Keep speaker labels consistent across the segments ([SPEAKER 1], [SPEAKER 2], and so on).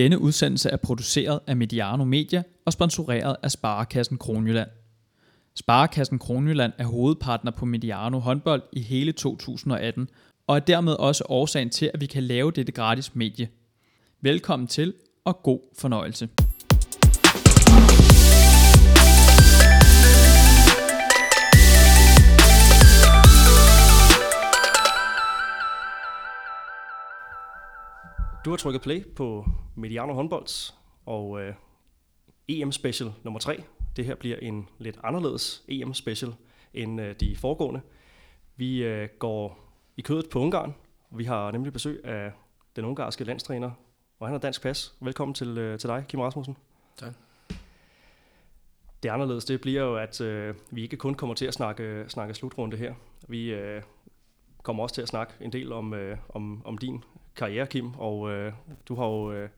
[SPEAKER 1] Denne udsendelse er produceret af Mediano Media og sponsoreret af Sparekassen Kronjylland. Sparekassen Kronjylland er hovedpartner på Mediano håndbold i hele 2018, og er dermed også årsagen til, at vi kan lave dette gratis medie. Velkommen til, og god fornøjelse.
[SPEAKER 2] Du har trykket play på Mediano håndbolds og øh, EM Special nummer 3. Det her bliver en lidt anderledes EM Special end øh, de foregående. Vi øh, går i kødet på Ungarn. Vi har nemlig besøg af den ungarske landstræner, og han har dansk pas. Velkommen til, øh, til dig, Kim Rasmussen.
[SPEAKER 3] Tak.
[SPEAKER 2] Det anderledes, det bliver jo, at øh, vi ikke kun kommer til at snakke, snakke slutrunde her. Vi øh, kommer også til at snakke en del om, øh, om, om din karriere, Kim, og øh, du har jo øh,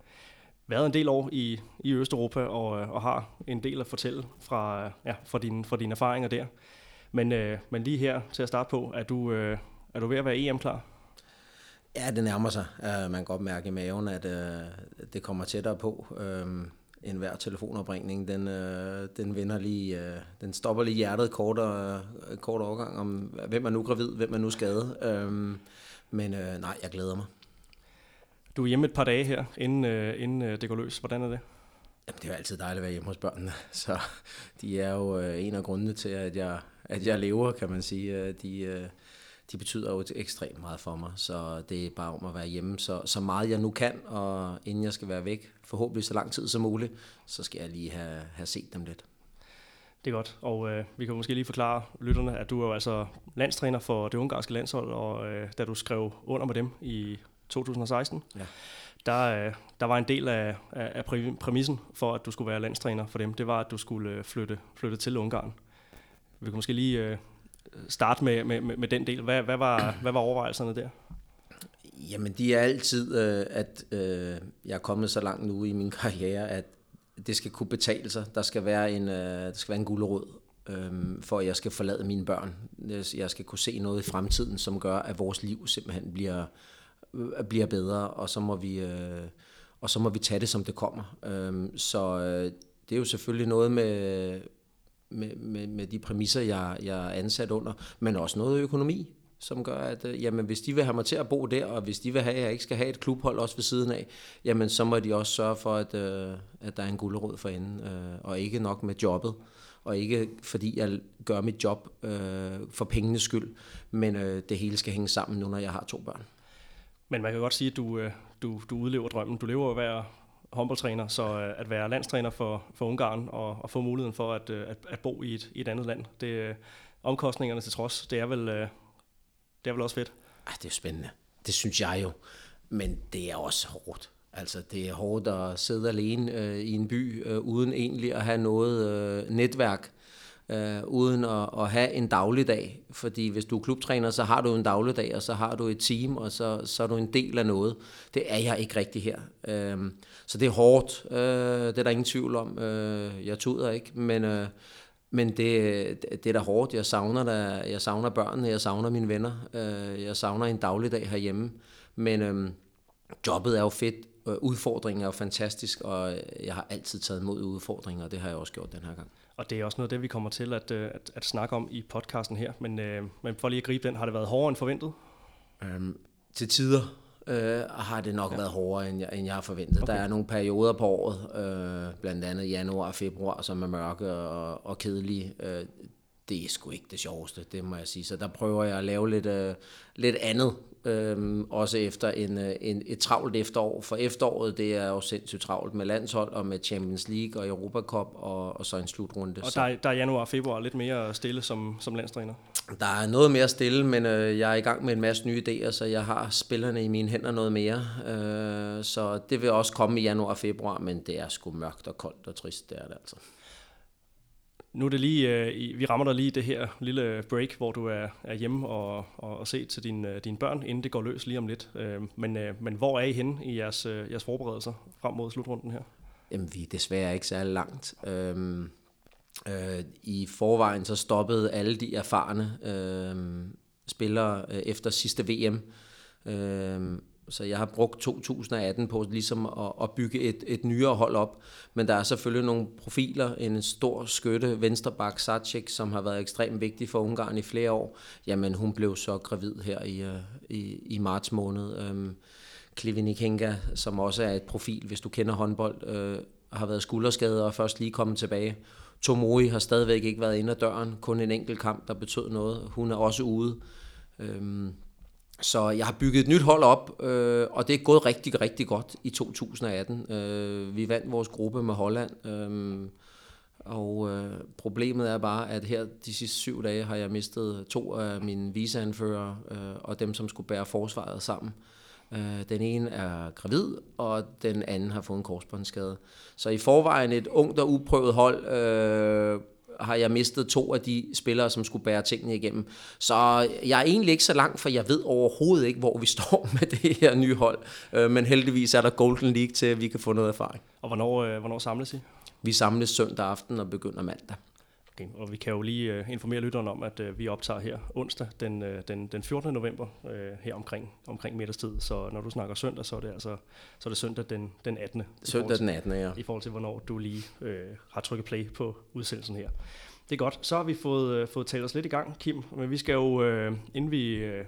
[SPEAKER 2] været en del år i, i Østeuropa og, øh, og har en del at fortælle fra, øh, ja, fra, dine, fra dine erfaringer der. Men, øh, men lige her til at starte på, er du, øh, er du ved at være EM-klar?
[SPEAKER 3] Ja, det nærmer sig. Uh, man kan godt mærke i maven, at uh, det kommer tættere på. Øhm, uh, en hver telefonopringning, den, uh, den vinder lige, uh, den stopper lige hjertet kort, og, uh, kort overgang om, hvem er nu gravid, hvem er nu skadet. Uh, men uh, nej, jeg glæder mig.
[SPEAKER 2] Du er hjemme et par dage her, inden, uh, inden uh, det går løs. Hvordan er det?
[SPEAKER 3] Jamen, det er jo altid dejligt at være hjemme hos børnene, så de er jo uh, en af grundene til, at jeg, at jeg lever, kan man sige. De, uh, de betyder jo ekstremt meget for mig, så det er bare om at være hjemme så, så meget jeg nu kan, og inden jeg skal være væk, forhåbentlig så lang tid som muligt, så skal jeg lige have, have set dem lidt.
[SPEAKER 2] Det er godt, og øh, vi kan måske lige forklare lytterne, at du er jo altså landstræner for det ungarske landshold, og øh, da du skrev under med dem i 2016, ja. der, øh, der var en del af, af, af præmissen for, at du skulle være landstræner for dem, det var, at du skulle øh, flytte, flytte til Ungarn. Vi kan måske lige øh, starte med, med, med den del. Hvad, hvad, var, hvad var overvejelserne der?
[SPEAKER 3] Jamen, de er altid, øh, at øh, jeg er kommet så langt nu i min karriere, at det skal kunne betale sig. Der skal være en, øh, der skal være en gulerod, øh, for at jeg skal forlade mine børn. Jeg skal kunne se noget i fremtiden, som gør, at vores liv simpelthen bliver, øh, bliver bedre, og så må vi... Øh, og så må vi tage det, som det kommer. Øh, så øh, det er jo selvfølgelig noget med, med, med, med de præmisser, jeg, jeg er ansat under, men også noget økonomi, som gør, at øh, jamen, hvis de vil have mig til at bo der, og hvis de vil have, at jeg ikke skal have et klubhold også ved siden af, jamen så må de også sørge for, at, øh, at der er en guldråd for enden, øh, og ikke nok med jobbet, og ikke fordi jeg gør mit job øh, for pengenes skyld, men øh, det hele skal hænge sammen nu, når jeg har to børn.
[SPEAKER 2] Men man kan godt sige, at du, øh, du, du udlever drømmen. Du lever jo hver, håndboldtræner, så øh, at være landstræner for, for Ungarn og, og få muligheden for at, øh, at, at bo i et, i et andet land, det omkostningerne til trods, det er vel, det er vel også fedt?
[SPEAKER 3] Ej, det er spændende. Det synes jeg jo. Men det er også hårdt. Altså, det er hårdt at sidde alene øh, i en by, øh, uden egentlig at have noget øh, netværk øh, uden at, at have en dagligdag. Fordi hvis du er klubtræner, så har du en dagligdag, og så har du et team, og så, så er du en del af noget. Det er jeg ikke rigtig her. Øh, så det er hårdt, øh, det er der ingen tvivl om. Øh, jeg tuder ikke, men... Øh, men det, det er da hårdt. Jeg savner, da, jeg savner børnene, jeg savner mine venner, øh, jeg savner en dagligdag herhjemme. Men øh, jobbet er jo fedt, øh, udfordringen er jo fantastisk, og jeg har altid taget imod udfordringer, og det har jeg også gjort den her gang.
[SPEAKER 2] Og det er også noget af det, vi kommer til at, øh, at, at snakke om i podcasten her. Men, øh, men for lige at gribe den, har det været hårdere end forventet?
[SPEAKER 3] Um, til tider øh, har det nok ja. været hårdere, end jeg, end jeg har forventet. Okay. Der er nogle perioder på året, øh, blandt andet januar og februar, som er mørke og, og kedelige. Øh, det er sgu ikke det sjoveste, det må jeg sige. Så der prøver jeg at lave lidt, øh, lidt andet Øhm, også efter en, øh, en, et travlt efterår. For efteråret, det er jo sindssygt travlt med landshold og med Champions League og Europa Cup og, og så en slutrunde.
[SPEAKER 2] Og der, er, der er januar og februar lidt mere stille som, som landstræner?
[SPEAKER 3] Der er noget mere stille, men øh, jeg er i gang med en masse nye idéer, så jeg har spillerne i mine hænder noget mere. Øh, så det vil også komme i januar og februar, men det er sgu mørkt og koldt og trist, det er det altså.
[SPEAKER 2] Nu er det lige, øh, vi rammer dig lige det her lille break, hvor du er, er hjemme og, og, og se til din, øh, dine børn, inden det går løs lige om lidt. Øh, men, øh, men hvor er I henne i jeres, øh, jeres forberedelser frem mod slutrunden her?
[SPEAKER 3] Jamen, vi er desværre ikke særlig langt. Øhm, øh, I forvejen så stoppede alle de erfarne øh, spillere øh, efter sidste VM. Øh, så jeg har brugt 2018 på ligesom at, at bygge et, et nyere hold op. Men der er selvfølgelig nogle profiler. En stor skytte, vensterbak Sacek, som har været ekstremt vigtig for Ungarn i flere år. Jamen, hun blev så gravid her i, øh, i, i marts måned. Øhm, Klivinikenga, som også er et profil, hvis du kender håndbold, øh, har været skulderskadet og først lige kommet tilbage. Tomori har stadigvæk ikke været inde ad døren. Kun en enkelt kamp, der betød noget. Hun er også ude. Øhm, så jeg har bygget et nyt hold op, øh, og det er gået rigtig, rigtig godt i 2018. Øh, vi vandt vores gruppe med Holland, øh, og øh, problemet er bare, at her de sidste syv dage har jeg mistet to af mine viseanfører, øh, og dem, som skulle bære forsvaret sammen. Øh, den ene er gravid, og den anden har fået en korsbåndsskade. Så i forvejen et ungt og uprøvet hold, øh, har jeg mistet to af de spillere, som skulle bære tingene igennem. Så jeg er egentlig ikke så langt, for jeg ved overhovedet ikke, hvor vi står med det her nye hold. Øh, men heldigvis er der Golden League til, at vi kan få noget erfaring.
[SPEAKER 2] Og hvornår, øh, hvornår samles I?
[SPEAKER 3] Vi samles søndag aften og begynder mandag.
[SPEAKER 2] Okay, og vi kan jo lige uh, informere lytteren om, at uh, vi optager her onsdag den, uh, den, den 14. november uh, her omkring, omkring middagstid. Så når du snakker søndag, så er det altså så er det søndag den, den 18.
[SPEAKER 3] Søndag den 18. ja.
[SPEAKER 2] I forhold til, hvornår du lige uh, har trykket play på udsendelsen her. Det er godt. Så har vi fået, uh, fået talt os lidt i gang, Kim. Men vi skal jo, uh, inden vi uh,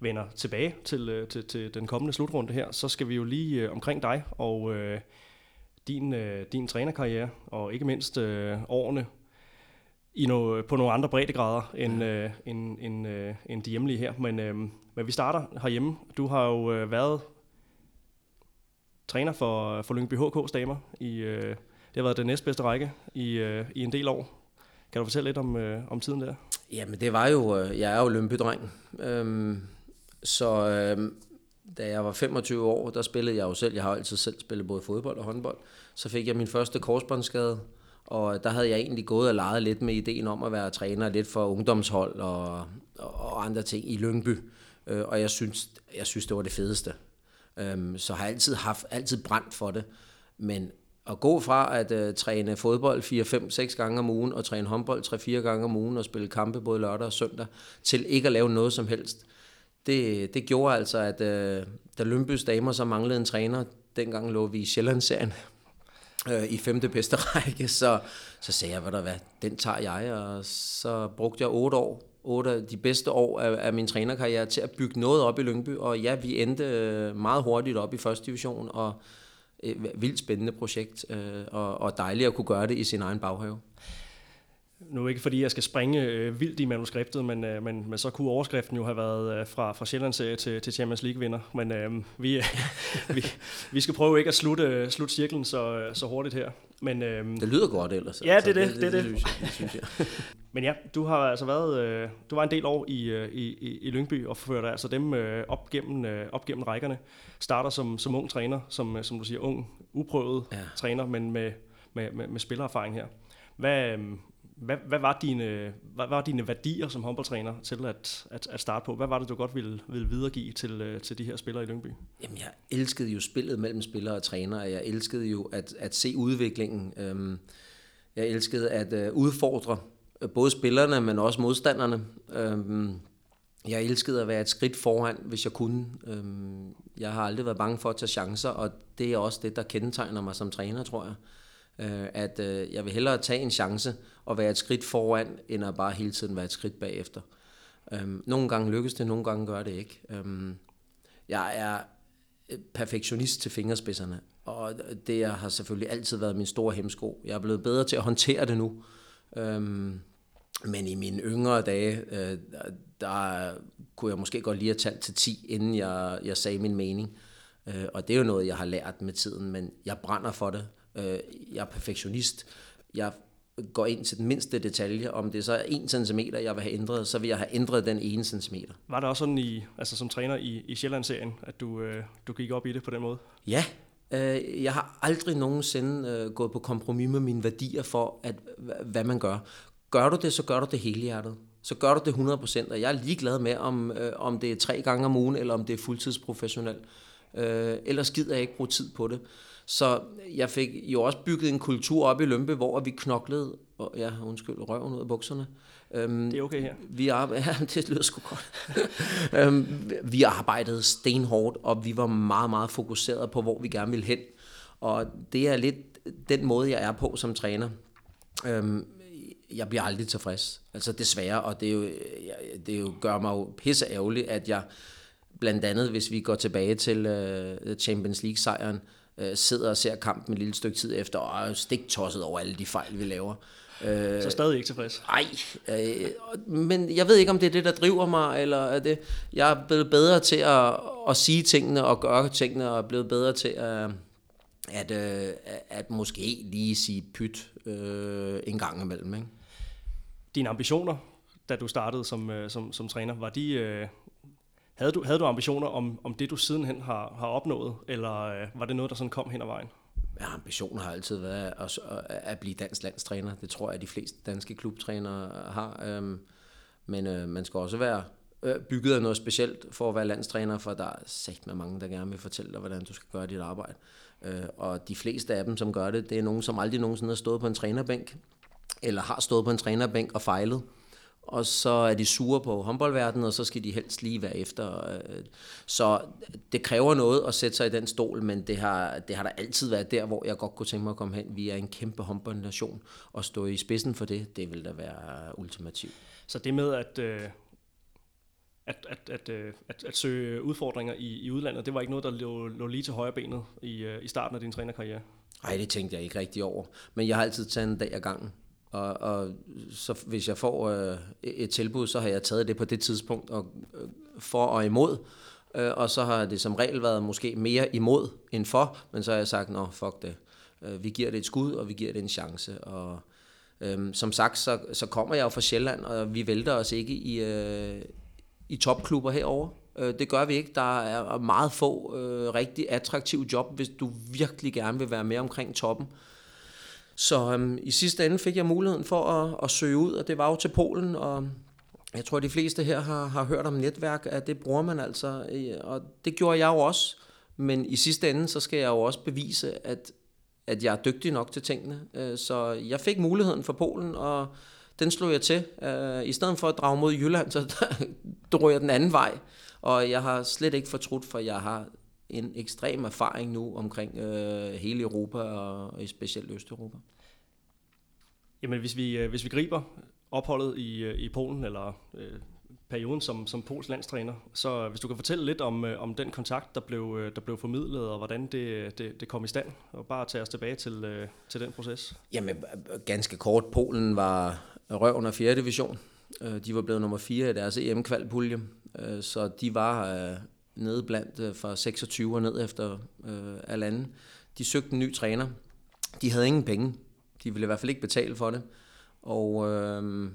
[SPEAKER 2] vender tilbage til, uh, til, til den kommende slutrunde her, så skal vi jo lige uh, omkring dig og uh, din, uh, din trænerkarriere, og ikke mindst uh, årene i no, på nogle andre breddegrader end, øh, end, end, øh, end de hjemlige her. Men, øh, men vi starter herhjemme. Du har jo øh, været træner for, for Lyngby HK's damer. I, øh, det har været den næstbedste række i, øh, i en del år. Kan du fortælle lidt om, øh, om tiden der?
[SPEAKER 3] Jamen det var jo, øh, jeg er jo Lyngby-dreng. Øhm, så øh, da jeg var 25 år, der spillede jeg jo selv. Jeg har altid selv spillet både fodbold og håndbold. Så fik jeg min første korsbåndsskade og der havde jeg egentlig gået og leget lidt med ideen om at være træner lidt for ungdomshold og, og andre ting i Lyngby. Øh, og jeg synes, jeg synes, det var det fedeste. Øhm, så har jeg altid haft, altid brændt for det. Men at gå fra at uh, træne fodbold 4, 5, 6 gange om ugen, og træne håndbold 3, 4 gange om ugen, og spille kampe både lørdag og søndag, til ikke at lave noget som helst, det, det gjorde altså, at uh, da Lyngby's damer så manglede en træner, dengang lå vi i Sjællandsserien øh, i femte bedste række, så, så sagde jeg, hvad der hvad, den tager jeg, og så brugte jeg otte år, otte af de bedste år af, af min trænerkarriere til at bygge noget op i Lyngby, og ja, vi endte øh, meget hurtigt op i første division, og et vildt spændende projekt, øh, og, og dejligt at kunne gøre det i sin egen baghave
[SPEAKER 2] nu ikke fordi jeg skal springe øh, vildt i manuskriptet, men, øh, men, men så kunne overskriften jo have været øh, fra, fra Sjællandsserie til, til Champions League-vinder. Men øh, vi, vi, vi skal prøve ikke at slutte, slutte cirklen så, så hurtigt her. Men, øh,
[SPEAKER 3] det lyder godt ellers.
[SPEAKER 2] Ja, det er det. det, det, det, det, det synes jeg. men ja, du har altså været, øh, du var en del år i, øh, i, i, i Lyngby og førte altså dem øh, op, gennem, øh, op gennem rækkerne. Starter som, som ung træner, som, som du siger, ung, uprøvet ja. træner, men med, med, med, med spillererfaring her. Hvad, hvad, hvad, var dine, hvad var dine værdier som håndboldtræner til at, at, at starte på? Hvad var det, du godt ville, ville videregive til, øh, til de her spillere i Lyngby?
[SPEAKER 3] Jamen, jeg elskede jo spillet mellem spillere og trænere. Jeg elskede jo at, at se udviklingen. Øhm, jeg elskede at øh, udfordre øh, både spillerne, men også modstanderne. Øhm, jeg elskede at være et skridt foran, hvis jeg kunne. Øhm, jeg har aldrig været bange for at tage chancer, og det er også det, der kendetegner mig som træner, tror jeg. Øh, at øh, jeg vil hellere tage en chance og være et skridt foran, end at bare hele tiden være et skridt bagefter. Øh, nogle gange lykkes det, nogle gange gør det ikke. Øh, jeg er øh, perfektionist til fingerspidserne, og det har selvfølgelig altid været min store hemsko. Jeg er blevet bedre til at håndtere det nu. Øhm, men i mine yngre dage, øh, der kunne jeg måske godt lige have talt til 10, inden jeg, jeg sagde min mening. Øh, og det er jo noget, jeg har lært med tiden, men jeg brænder for det. Øh, jeg er perfektionist. Jeg går ind til den mindste detalje. Om det så er 1 cm, jeg vil have ændret, så vil jeg have ændret den ene centimeter.
[SPEAKER 2] Var det også sådan i, altså som træner i, i Sjælland-serien, at du, øh, du gik op i det på den måde?
[SPEAKER 3] Ja, øh, jeg har aldrig nogensinde øh, gået på kompromis med mine værdier for, at, hvad man gør. Gør du det, så gør du det hele hjertet. Så gør du det 100%, og jeg er ligeglad med, om, øh, om det er tre gange om ugen, eller om det er fuldtidsprofessionelt. Øh, ellers gider jeg ikke bruge tid på det. Så jeg fik jo også bygget en kultur op i Lømpe, hvor vi knoklede og, ja, undskyld, røven ud af bukserne.
[SPEAKER 2] Øhm, det er okay her.
[SPEAKER 3] Vi arbejdede, ja, det lyder sgu godt. øhm, vi arbejdede stenhårdt, og vi var meget, meget fokuseret på, hvor vi gerne ville hen. Og det er lidt den måde, jeg er på som træner. Øhm, jeg bliver aldrig tilfreds. Altså desværre, og det, er jo, det er jo, gør mig jo pisse ærgerligt, at jeg blandt andet, hvis vi går tilbage til uh, Champions League-sejren, uh, sidder og ser kampen et lille stykke tid efter, og er stik tosset over alle de fejl, vi laver.
[SPEAKER 2] Uh, så stadig ikke tilfreds?
[SPEAKER 3] Nej, uh, men jeg ved ikke, om det er det, der driver mig, eller er det, jeg er blevet bedre til at, at sige tingene og gøre tingene, og er blevet bedre til at, at, uh, at måske lige sige pyt uh, en gang imellem. Ikke?
[SPEAKER 2] Dine ambitioner, da du startede som, som, som træner, var de, uh, havde du, havde du ambitioner om, om det, du sidenhen har, har opnået, eller øh, var det noget, der sådan kom hen ad vejen?
[SPEAKER 3] Ja, ambitionen har altid været at, at blive dansk landstræner. Det tror jeg, at de fleste danske klubtrænere har. Øhm, men øh, man skal også være øh, bygget af noget specielt for at være landstræner, for der er sagt med mange, der gerne vil fortælle dig, hvordan du skal gøre dit arbejde. Øh, og de fleste af dem, som gør det, det er nogen, som aldrig nogensinde har stået på en trænerbænk, eller har stået på en trænerbænk og fejlet og så er de sure på håndboldverdenen, og så skal de helst lige være efter. Øh, så det kræver noget at sætte sig i den stol, men det har, det har da altid været der, hvor jeg godt kunne tænke mig at komme hen. Vi er en kæmpe håndboldnation, og stå i spidsen for det, det vil da være ultimativt.
[SPEAKER 2] Så det med at, øh, at, at, at, øh, at, at søge udfordringer i, i udlandet, det var ikke noget, der lå, lå lige til højre benet i, i starten af din trænerkarriere?
[SPEAKER 3] Nej, det tænkte jeg ikke rigtig over. Men jeg har altid taget en dag ad gangen. Og, og så hvis jeg får øh, et tilbud, så har jeg taget det på det tidspunkt og, øh, for og imod. Øh, og så har det som regel været måske mere imod end for, men så har jeg sagt, nå fuck det. Øh, vi giver det et skud, og vi giver det en chance. Og øh, som sagt, så, så kommer jeg jo fra Sjælland, og vi vælter os ikke i, øh, i topklubber herover. Øh, det gør vi ikke. Der er meget få øh, rigtig attraktive job, hvis du virkelig gerne vil være med omkring toppen. Så øhm, i sidste ende fik jeg muligheden for at, at søge ud, og det var jo til Polen, og jeg tror, de fleste her har, har hørt om netværk, at det bruger man altså, og det gjorde jeg jo også. Men i sidste ende, så skal jeg jo også bevise, at, at jeg er dygtig nok til tingene. Øh, så jeg fik muligheden for Polen, og den slog jeg til. Øh, I stedet for at drage mod Jylland, så drog jeg den anden vej. Og jeg har slet ikke fortrudt, for jeg har en ekstrem erfaring nu omkring øh, hele Europa og, specielt Østeuropa.
[SPEAKER 2] Jamen hvis vi, øh, hvis vi griber opholdet i, øh, i Polen, eller øh, perioden som, som Pols landstræner, så hvis du kan fortælle lidt om, øh, om den kontakt, der blev, øh, der blev formidlet, og hvordan det, det, det kom i stand, og bare tage os tilbage til, øh, til den proces.
[SPEAKER 3] Jamen ganske kort, Polen var røven af 4. division. De var blevet nummer 4 i deres EM-kvalpulje, så de var nede blandt øh, fra 26 og ned efter øh, alle. De søgte en ny træner. De havde ingen penge. De ville i hvert fald ikke betale for det. Og øh,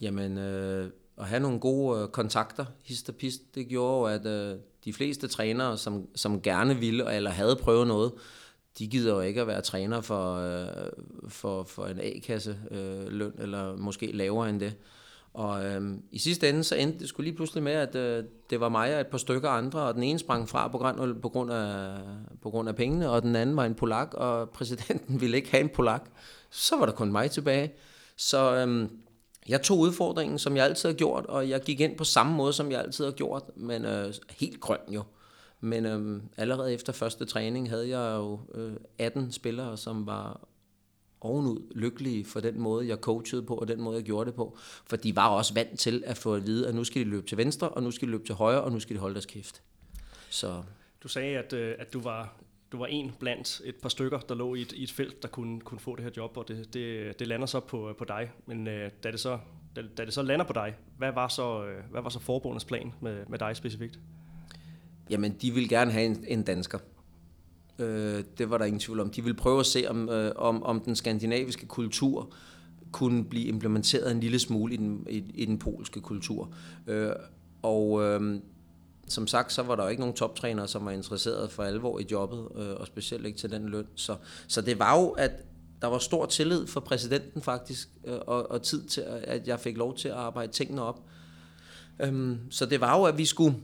[SPEAKER 3] jamen, øh, at have nogle gode øh, kontakter, hist og pist, det gjorde at øh, de fleste trænere, som, som gerne ville eller havde prøvet noget, de gider jo ikke at være træner for, øh, for, for en A-kasse øh, løn, eller måske lavere end det. Og øhm, i sidste ende, så endte det skulle lige pludselig med, at øh, det var mig og et par stykker andre, og den ene sprang fra på grund, på, grund af, på grund af pengene, og den anden var en polak, og præsidenten ville ikke have en polak. Så var der kun mig tilbage. Så øhm, jeg tog udfordringen, som jeg altid har gjort, og jeg gik ind på samme måde, som jeg altid har gjort, men øh, helt grøn jo. Men øh, allerede efter første træning havde jeg jo øh, 18 spillere, som var ovenud lykkelige for den måde, jeg coachede på, og den måde, jeg gjorde det på. For de var også vant til at få at vide, at nu skal de løbe til venstre, og nu skal de løbe til højre, og nu skal de holde deres kæft. Så.
[SPEAKER 2] Du sagde, at, øh, at du var du var en blandt et par stykker, der lå i et, i et felt, der kunne, kunne få det her job, og det, det, det lander så på, på dig. Men øh, da, det så, da, da det så lander på dig, hvad var så, øh, hvad var så forbundets plan med, med dig specifikt?
[SPEAKER 3] Jamen, de ville gerne have en, en dansker. Øh, det var der ingen tvivl om. De ville prøve at se, om, øh, om, om den skandinaviske kultur kunne blive implementeret en lille smule i den, i, i den polske kultur. Øh, og øh, som sagt, så var der jo ikke nogen toptrænere, som var interesseret for alvor i jobbet, øh, og specielt ikke til den løn. Så, så det var jo, at der var stor tillid for præsidenten faktisk, øh, og, og tid til, at jeg fik lov til at arbejde tingene op. Øh, så det var jo, at vi skulle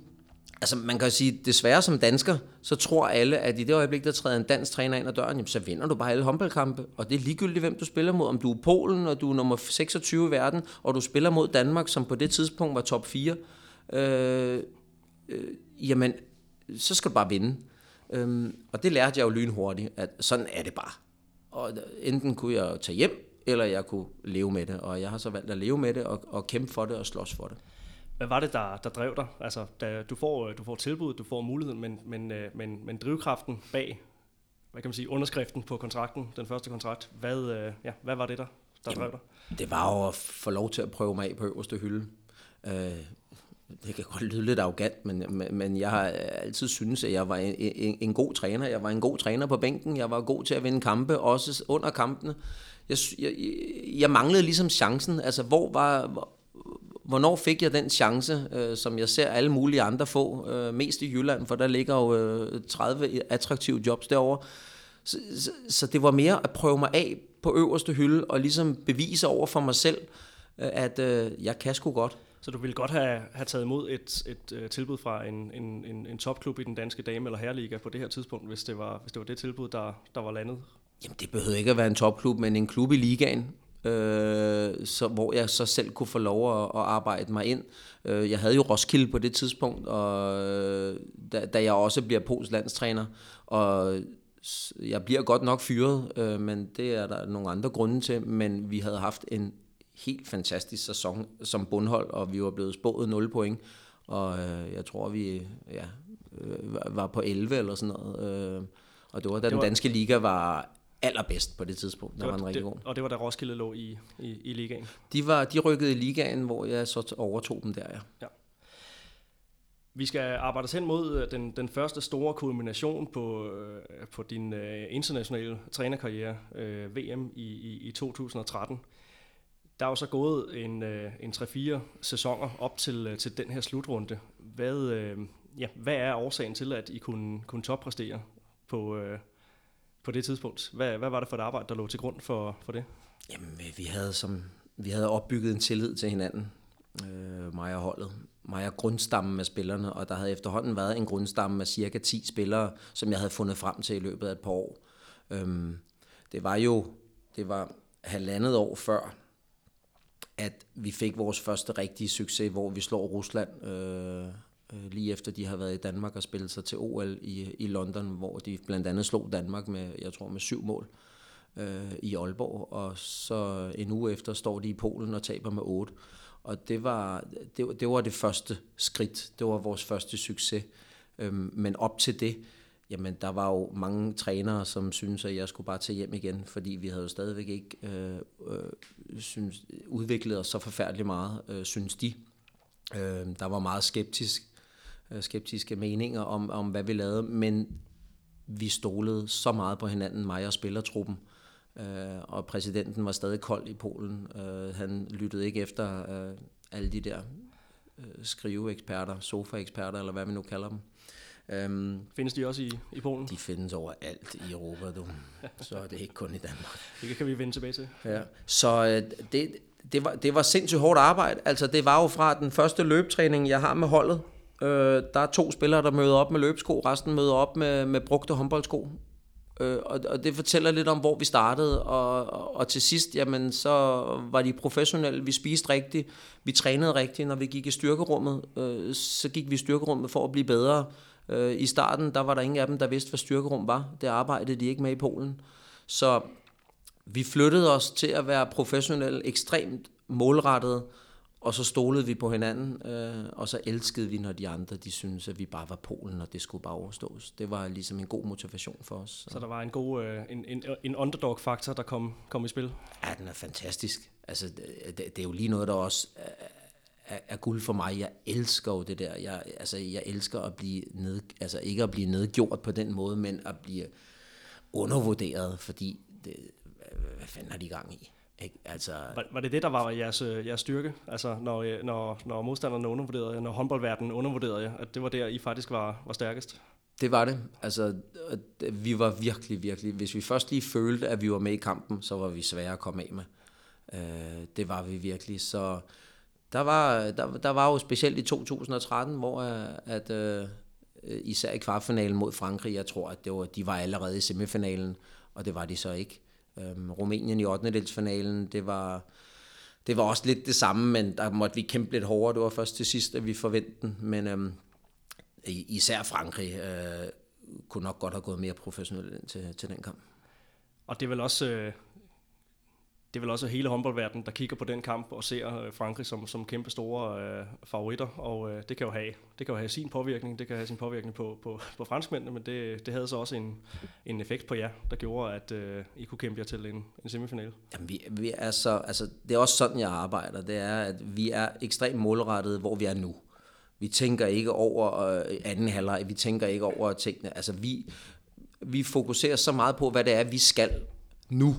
[SPEAKER 3] altså man kan sige, desværre som dansker, så tror alle, at i det øjeblik, der træder en dansk træner ind ad døren, jamen, så vinder du bare alle håndboldkampe. Og det er ligegyldigt, hvem du spiller mod. Om du er Polen, og du er nummer 26 i verden, og du spiller mod Danmark, som på det tidspunkt var top 4, øh, øh, jamen, så skal du bare vinde. Øhm, og det lærte jeg jo lynhurtigt, at sådan er det bare. Og enten kunne jeg tage hjem, eller jeg kunne leve med det. Og jeg har så valgt at leve med det, og, og kæmpe for det, og slås for det.
[SPEAKER 2] Hvad var det, der, der drev dig? Altså, da du får, du får tilbud, du får muligheden, men, men, øh, men, men drivkraften bag, hvad kan man sige, underskriften på kontrakten, den første kontrakt, hvad, øh, ja, hvad var det, der, der Jamen, drev dig?
[SPEAKER 3] Det var jo at få lov til at prøve mig af på øverste hylde. Øh, det kan godt lyde lidt arrogant, men, men jeg har altid syntes, at jeg var en, en, en god træner. Jeg var en god træner på bænken. Jeg var god til at vinde kampe, også under kampene. Jeg, jeg, jeg manglede ligesom chancen. Altså, hvor var, hvornår fik jeg den chance, øh, som jeg ser alle mulige andre få, øh, mest i Jylland, for der ligger jo øh, 30 attraktive jobs derovre. Så, så, så det var mere at prøve mig af på øverste hylde, og ligesom bevise over for mig selv, øh, at øh, jeg kan sgu godt.
[SPEAKER 2] Så du ville godt have, have taget imod et, et, et tilbud fra en, en, en, en topklub i den danske dame- eller herreliga på det her tidspunkt, hvis det var, hvis det, var det tilbud, der, der var landet?
[SPEAKER 3] Jamen, det behøvede ikke at være en topklub, men en klub i ligaen, øh, så, hvor jeg så selv kunne få lov at, at arbejde mig ind. Øh, jeg havde jo Roskilde på det tidspunkt, og øh, da, da jeg også bliver Pols landstræner, og jeg bliver godt nok fyret, øh, men det er der nogle andre grunde til, men vi havde haft en helt fantastisk sæson som bundhold, og vi var blevet spået 0 point, og øh, jeg tror, vi ja, øh, var på 11 eller sådan noget. Øh, og det var da den danske liga var allerbedst på det tidspunkt. Der
[SPEAKER 2] det
[SPEAKER 3] var, var en rigtig god.
[SPEAKER 2] Og det var da Roskilde lå i, i, i ligaen?
[SPEAKER 3] De, var, de rykkede i ligaen, hvor jeg så overtog dem der, ja. ja.
[SPEAKER 2] Vi skal arbejde os hen mod øh, den, den første store kulmination på, øh, på din uh, internationale trænerkarriere, uh, VM i, i, i 2013. Der er jo så gået en, uh, en 3-4 sæsoner op til, til den her slutrunde. Hvad, uh, ja, hvad er årsagen til, at I kunne, kunne toppræstere på, uh, på det tidspunkt. Hvad, hvad var det for et arbejde, der lå til grund for, for det?
[SPEAKER 3] Jamen, øh, vi havde, som, vi havde opbygget en tillid til hinanden, øh, mig og holdet. Mig og grundstammen af spillerne, og der havde efterhånden været en grundstamme af cirka 10 spillere, som jeg havde fundet frem til i løbet af et par år. Øhm, det var jo det var halvandet år før, at vi fik vores første rigtige succes, hvor vi slår Rusland øh, øh, lige efter de har været i Danmark og spillet sig til OL i, i London, hvor de blandt andet slog Danmark med, jeg tror, med syv mål øh, i Aalborg, og så en uge efter står de i Polen og taber med otte. Og det var det, det, var det første skridt, det var vores første succes. Øhm, men op til det, jamen der var jo mange trænere, som syntes, at jeg skulle bare tage hjem igen, fordi vi havde jo stadigvæk ikke øh, øh, synes, udviklet os så forfærdeligt meget, øh, synes de. Øh, der var meget skeptisk skeptiske meninger om, om, hvad vi lavede, men vi stolede så meget på hinanden, mig og spillertruppen, øh, og præsidenten var stadig kold i Polen. Øh, han lyttede ikke efter øh, alle de der øh, skriveeksperter, sofaeksperter, eller hvad vi nu kalder dem.
[SPEAKER 2] Um, findes de også i, i Polen?
[SPEAKER 3] De findes overalt i Europa, du. så er det ikke kun i Danmark.
[SPEAKER 2] Det kan vi vende tilbage til.
[SPEAKER 3] Ja. Så øh, det, det, var, det var sindssygt hårdt arbejde. Altså, det var jo fra den første løbetræning, jeg har med holdet, Øh, der er to spillere, der møder op med løbesko, resten møder op med, med brugte håndboldsko. Øh, og, og det fortæller lidt om, hvor vi startede, og, og, og til sidst, jamen, så var de professionelle, vi spiste rigtigt, vi trænede rigtigt, når vi gik i styrkerummet, øh, så gik vi i styrkerummet for at blive bedre. Øh, I starten, der var der ingen af dem, der vidste, hvad styrkerum var. Det arbejdede de ikke med i Polen. Så vi flyttede os til at være professionelle, ekstremt målrettede, og så stolede vi på hinanden, øh, og så elskede vi, når de andre de syntes, at vi bare var Polen, og det skulle bare overstås. Det var ligesom en god motivation for os.
[SPEAKER 2] Så, så der var en god øh, en, en, en underdog-faktor, der kom, kom i spil?
[SPEAKER 3] Ja, den er fantastisk. Altså, det, det er jo lige noget, der også er, er guld for mig. Jeg elsker jo det der. Jeg, altså, jeg elsker at blive ned, altså ikke at blive nedgjort på den måde, men at blive undervurderet, fordi det, hvad fanden har de gang i? Ikke? Altså,
[SPEAKER 2] var, var det det, der var jeres, øh, jeres styrke? Altså, når, øh, når, når modstanderne undervurderede jer, når håndboldverdenen undervurderede jer, at det var der, I faktisk var, var stærkest?
[SPEAKER 3] Det var det. Altså, vi var virkelig, virkelig... Hvis vi først lige følte, at vi var med i kampen, så var vi svære at komme af med. Øh, det var vi virkelig. Så der var, der, der var jo specielt i 2013, hvor at, øh, især i kvartfinalen mod Frankrig, jeg tror, at det var, de var allerede i semifinalen, og det var de så ikke. Øhm, Rumænien i 8. delsfinalen, det var, det var også lidt det samme, men der måtte vi kæmpe lidt hårdere. Det var først til sidst, at vi forventede den. Men øhm, især Frankrig øh, kunne nok godt have gået mere professionelt ind til, til den kamp.
[SPEAKER 2] Og det er vel også... Øh det er vel også hele håndboldverdenen, der kigger på den kamp og ser øh, Frankrig som, som kæmpe store øh, favoritter, og øh, det kan jo have det kan jo have sin påvirkning, det kan have sin påvirkning på, på, på franskmændene, men det, det havde så også en, en effekt på jer, der gjorde, at øh, I kunne kæmpe jer til en, en semifinal.
[SPEAKER 3] Jamen, vi, vi er så, altså, det er også sådan, jeg arbejder, det er, at vi er ekstremt målrettet, hvor vi er nu. Vi tænker ikke over øh, anden halvleg, vi tænker ikke over tingene, altså vi, vi fokuserer så meget på, hvad det er, vi skal nu,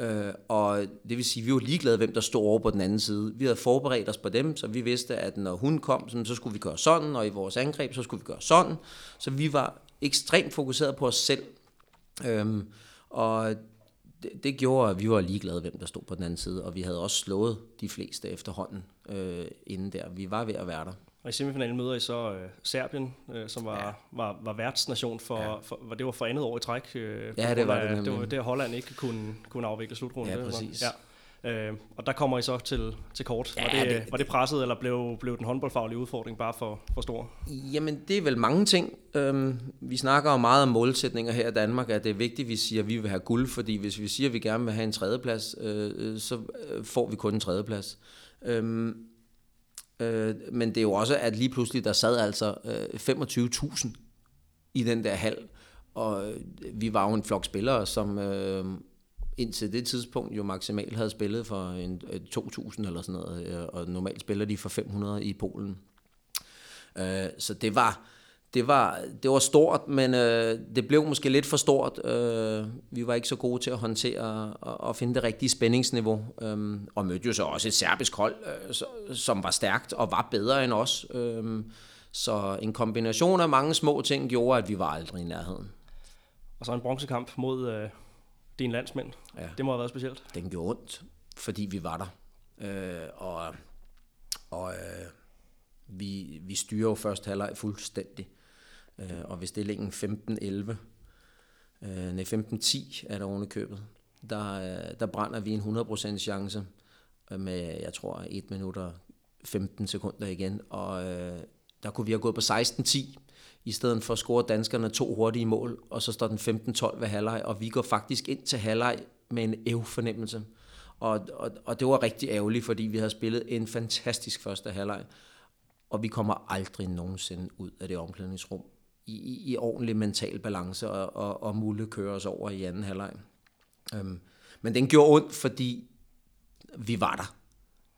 [SPEAKER 3] Øh, og det vil sige, at vi var ligeglade, hvem der stod over på den anden side. Vi havde forberedt os på dem, så vi vidste, at når hun kom, så skulle vi gøre sådan, og i vores angreb, så skulle vi gøre sådan. Så vi var ekstremt fokuseret på os selv. Øhm, og det, det gjorde, at vi var ligeglade, hvem der stod på den anden side, og vi havde også slået de fleste efterhånden øh, inden der. Vi var ved at være der.
[SPEAKER 2] Og i semifinalen møder I så øh, Serbien, øh, som var, ja. var, var værtsnation for, ja. for, for, det var for andet år i træk. Øh,
[SPEAKER 3] ja, det var det.
[SPEAKER 2] Det var der Holland ikke kunne, kunne afvikle slutrunden.
[SPEAKER 3] Ja, præcis.
[SPEAKER 2] Ja. Øh, og der kommer I så til, til kort. Ja, var, det, det, var det presset, eller blev, blev den håndboldfaglige udfordring bare for, for stor?
[SPEAKER 3] Jamen, det er vel mange ting. Øhm, vi snakker jo meget om målsætninger her i Danmark, at det er vigtigt, at vi siger, at vi vil have guld, fordi hvis vi siger, at vi gerne vil have en tredjeplads, øh, øh så øh, får vi kun en tredjeplads. Øhm, Øh, men det er jo også, at lige pludselig der sad altså øh, 25.000 i den der hal, og øh, vi var jo en flok spillere, som øh, indtil det tidspunkt jo maksimalt havde spillet for en, øh, 2.000 eller sådan noget, øh, og normalt spiller de for 500 i Polen. Øh, så det var det var, det var stort, men øh, det blev måske lidt for stort. Øh, vi var ikke så gode til at håndtere og, og finde det rigtige spændingsniveau. Øh, og mødte jo så også et serbisk hold, øh, som var stærkt og var bedre end os. Øh, så en kombination af mange små ting gjorde, at vi var aldrig i nærheden.
[SPEAKER 2] Og så en bronzekamp mod øh, din landsmænd. Ja. Det må have været specielt.
[SPEAKER 3] Den gjorde ondt, fordi vi var der. Øh, og og øh, vi, vi styrer jo først halvleg fuldstændig. Øh, og ved stillingen 15-11, øh, nej 15-10 er der oven købet, der, øh, der brænder vi en 100% chance med, jeg tror, 1 minut og 15 sekunder igen, og øh, der kunne vi have gået på 16-10, i stedet for at score danskerne to hurtige mål, og så står den 15-12 ved halvleg, og vi går faktisk ind til halvleg med en ævfornemmelse. Og, og, og det var rigtig ærgerligt, fordi vi havde spillet en fantastisk første halvleg, og vi kommer aldrig nogensinde ud af det omklædningsrum i, i ordentlig mental balance og, og, og Mulle kører os over i anden halvleg. Øhm, men den gjorde ondt, fordi vi var der.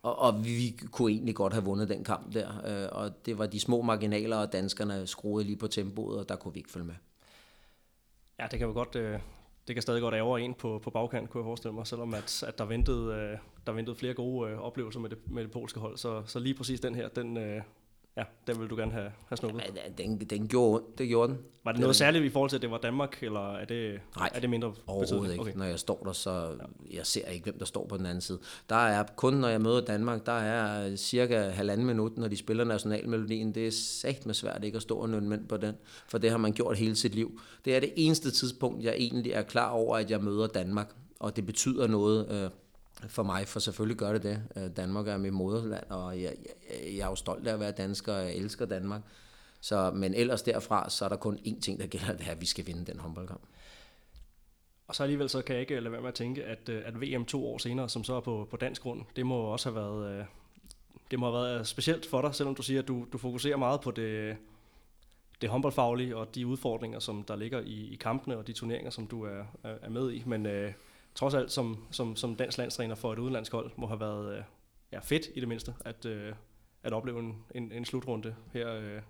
[SPEAKER 3] Og, og vi kunne egentlig godt have vundet den kamp der. Øh, og det var de små marginaler, og danskerne skruede lige på tempoet, og der kunne vi ikke følge med.
[SPEAKER 2] Ja, det kan jo godt... Øh det kan stadig godt ære en på, på bagkant, kunne jeg forestille mig, selvom at, at der, ventede, øh, der ventede flere gode øh, oplevelser med det, med det polske hold. Så, så lige præcis den her, den, øh, Ja, den vil du gerne have, have snuppet.
[SPEAKER 3] Ja, den, den gjorde det gjorde den.
[SPEAKER 2] Var det noget særligt i forhold til, at det var Danmark, eller er det,
[SPEAKER 3] Nej,
[SPEAKER 2] er det mindre
[SPEAKER 3] overhovedet ikke. Okay. Når jeg står der, så ja. jeg ser ikke, hvem der står på den anden side. Der er kun, når jeg møder Danmark, der er cirka halvanden minut, når de spiller nationalmelodien. Det er sagt med svært ikke at stå og nynne mænd på den, for det har man gjort hele sit liv. Det er det eneste tidspunkt, jeg egentlig er klar over, at jeg møder Danmark, og det betyder noget øh, for mig, for selvfølgelig gør det det. Øh, Danmark er mit moderland, og jeg, jeg, jeg er jo stolt af at være dansker, og jeg elsker Danmark. Så, men ellers derfra, så er der kun én ting, der gælder, det er, at vi skal vinde den håndboldkamp.
[SPEAKER 2] Og så alligevel så kan jeg ikke lade være med at tænke, at, øh, at VM to år senere, som så er på, på dansk grund, det må også have været, øh, det må have været specielt for dig, selvom du siger, at du, du fokuserer meget på det, det håndboldfaglige og de udfordringer, som der ligger i, i kampene og de turneringer, som du er, er med i. Men øh, trods alt som, som, som dansk landstræner for et udenlandsk hold, må have været øh, ja, fedt i det mindste, at, øh, at opleve en, en, en slutrunde her øh,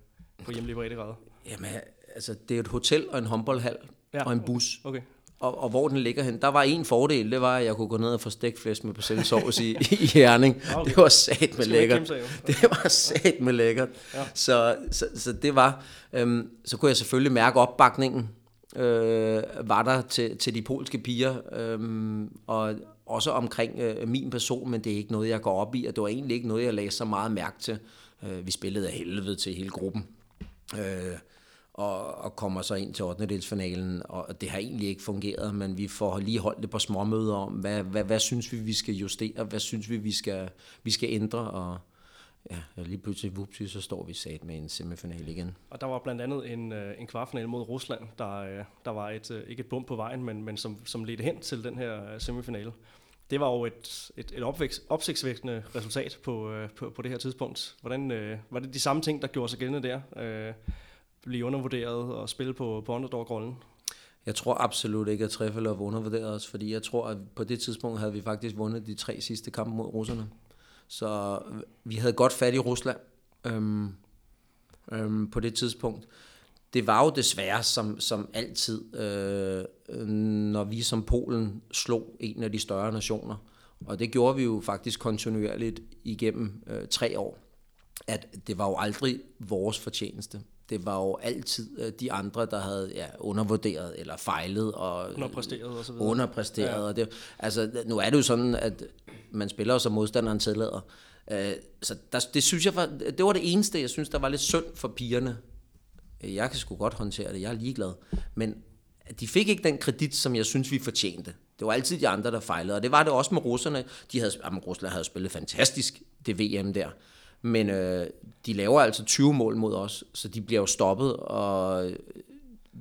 [SPEAKER 2] på hjemlige breddegrader.
[SPEAKER 3] Jamen, altså, det er et hotel og en håndboldhal ja, og en bus.
[SPEAKER 2] Okay.
[SPEAKER 3] Og, og hvor den ligger hen. Der var en fordel, det var, at jeg kunne gå ned og få stegflæsk med persillesovs i, i Herning. Okay. Det var sat med lækkert. Det var sat med lækkert. Ja. Så, så, så det var, øhm, så kunne jeg selvfølgelig mærke opbakningen øh, var der til, til de polske piger. Øh, og, også omkring øh, min person, men det er ikke noget, jeg går op i, og det var egentlig ikke noget, jeg lagde så meget mærke til. Øh, vi spillede af helvede til hele gruppen. Øh, og, og kommer så ind til 8. delsfinalen, og det har egentlig ikke fungeret, men vi får lige holdt det på småmøder om, hvad, hvad, hvad synes vi, vi skal justere, hvad synes vi, vi skal, vi skal ændre, og ja, lige pludselig vupti, så står vi sat med en semifinal igen.
[SPEAKER 2] Og der var blandt andet en, øh, en kvartfinale mod Rusland, der, øh, der var et, øh, ikke et bump på vejen, men, men som, som ledte hen til den her semifinale. Det var jo et, et, et opvækst, opsigtsvækkende resultat på, på, på det her tidspunkt. Hvordan, var det de samme ting, der gjorde sig gældende der? blive undervurderet og spille på, på underdog-rollen?
[SPEAKER 3] Jeg tror absolut ikke, at Treffelov undervurderede os, fordi jeg tror, at på det tidspunkt havde vi faktisk vundet de tre sidste kampe mod russerne. Så vi havde godt fat i Rusland øhm, øhm, på det tidspunkt. Det var jo desværre som, som altid, øh, øh, når vi som Polen slog en af de større nationer. Og det gjorde vi jo faktisk kontinuerligt igennem øh, tre år. At det var jo aldrig vores fortjeneste det var jo altid øh, de andre, der havde ja, undervurderet eller fejlet og
[SPEAKER 2] underpræsteret og så videre.
[SPEAKER 3] Underpræsteret. Ja. Og det, altså, nu er det jo sådan, at man spiller som modstanderen tillader. Øh, så der, det synes jeg var, det var det eneste, jeg synes, der var lidt synd for pigerne. Jeg kan sgu godt håndtere det, jeg er ligeglad. Men de fik ikke den kredit, som jeg synes, vi fortjente. Det var altid de andre, der fejlede, og det var det også med russerne. De havde, jamen, Rusland havde spillet fantastisk, det VM der. Men øh, de laver altså 20 mål mod os, så de bliver jo stoppet, og øh,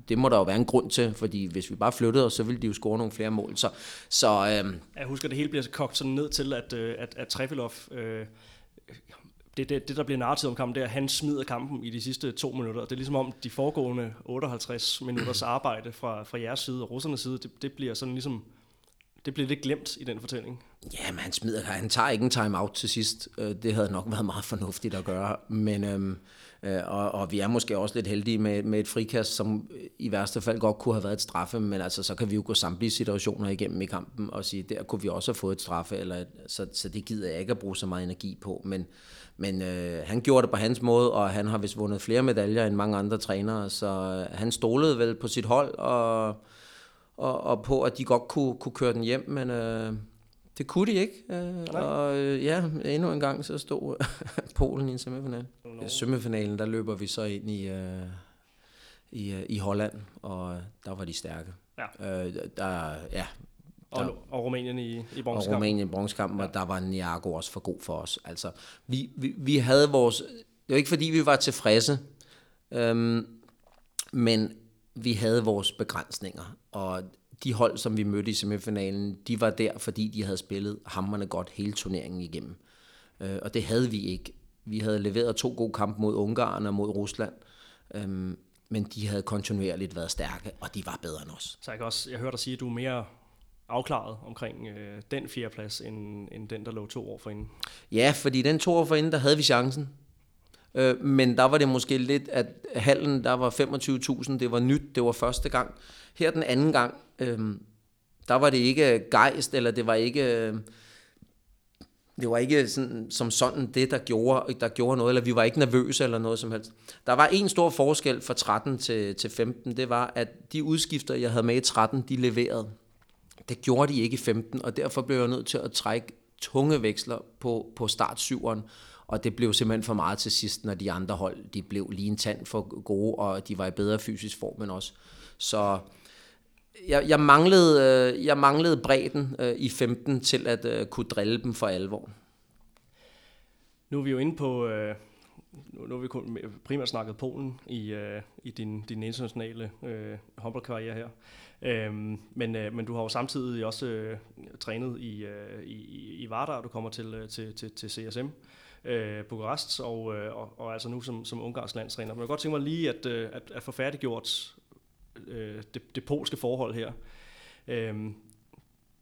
[SPEAKER 3] det må der jo være en grund til, fordi hvis vi bare flyttede os, så ville de jo score nogle flere mål. Så, så, øh,
[SPEAKER 2] jeg husker, at det hele bliver kogt sådan ned til, at, øh, at, at Trefilov, øh, det, det, det, der bliver narrativ om kampen, det er, at han smider kampen i de sidste to minutter. Det er ligesom om de foregående 58 minutters arbejde fra, fra jeres side og russernes side, det, det bliver sådan ligesom det blev lidt glemt i den fortælling.
[SPEAKER 3] Ja, men han smider, han tager ikke en time-out til sidst. Øh, det havde nok været meget fornuftigt at gøre. Men, øhm, øh, og, og vi er måske også lidt heldige med, med et frikast, som i værste fald godt kunne have været et straffe, men altså, så kan vi jo gå samtlige situationer igennem i kampen og sige, der kunne vi også have fået et straffe, eller et, så, så det gider jeg ikke at bruge så meget energi på. Men, men øh, han gjorde det på hans måde, og han har vist vundet flere medaljer end mange andre trænere, så øh, han stolede vel på sit hold, og og, og på, at de godt kunne, kunne køre den hjem, men øh, det kunne de ikke. Øh, og øh, ja, endnu en gang så stod Polen i en semifinal. I semifinalen, der løber vi så ind i, øh, i, øh, i Holland, og der var de stærke. Ja. Øh, der, ja,
[SPEAKER 2] der, og, og Rumænien i, i bronzekampen.
[SPEAKER 3] Og Rumænien i bronzekampen, ja. og der var Niago også for god for os. Altså, vi, vi, vi havde vores... Det var ikke fordi, vi var tilfredse, øhm, men vi havde vores begrænsninger, og de hold, som vi mødte i semifinalen, de var der, fordi de havde spillet hammerne godt hele turneringen igennem. Øh, og det havde vi ikke. Vi havde leveret to gode kampe mod Ungarn og mod Rusland, øhm, men de havde kontinuerligt været stærke, og de var bedre end os.
[SPEAKER 2] Så jeg, kan også, jeg hørte dig sige, at du er mere afklaret omkring øh, den fjerdeplads, end, end den, der lå to år forinden.
[SPEAKER 3] Ja, fordi den to år forinden, der havde vi chancen. Øh, men der var det måske lidt, at hallen, der var 25.000, det var nyt, det var første gang. Her den anden gang, øh, der var det ikke gejst, eller det var ikke... Øh, det var ikke sådan, som sådan det, der gjorde, der gjorde noget, eller vi var ikke nervøse eller noget som helst. Der var en stor forskel fra 13 til, til 15, det var, at de udskifter, jeg havde med i 13, de leverede. Det gjorde de ikke i 15, og derfor blev jeg nødt til at trække tunge veksler på, på start startsyveren. Og det blev simpelthen for meget til sidst, når de andre hold de blev lige en tand for gode, og de var i bedre fysisk form end os. Så jeg, jeg, manglede, øh, jeg manglede bredden øh, i 15 til at øh, kunne drille dem for alvor.
[SPEAKER 2] Nu er vi jo inde på, nu, nu har vi kun primært snakket Polen i, i din, din internationale øh, håndboldkarriere her. Øhm, men, øh, men du har jo samtidig også øh, trænet i, øh, i, i Vardar, du kommer til, til, til, til CSM øh, Bukarest, og, øh, og, og altså nu som, som ungarsk landstræner. Men jeg kan godt tænke mig lige at, øh, at, at få færdiggjort øh, det, det polske forhold her. Øh,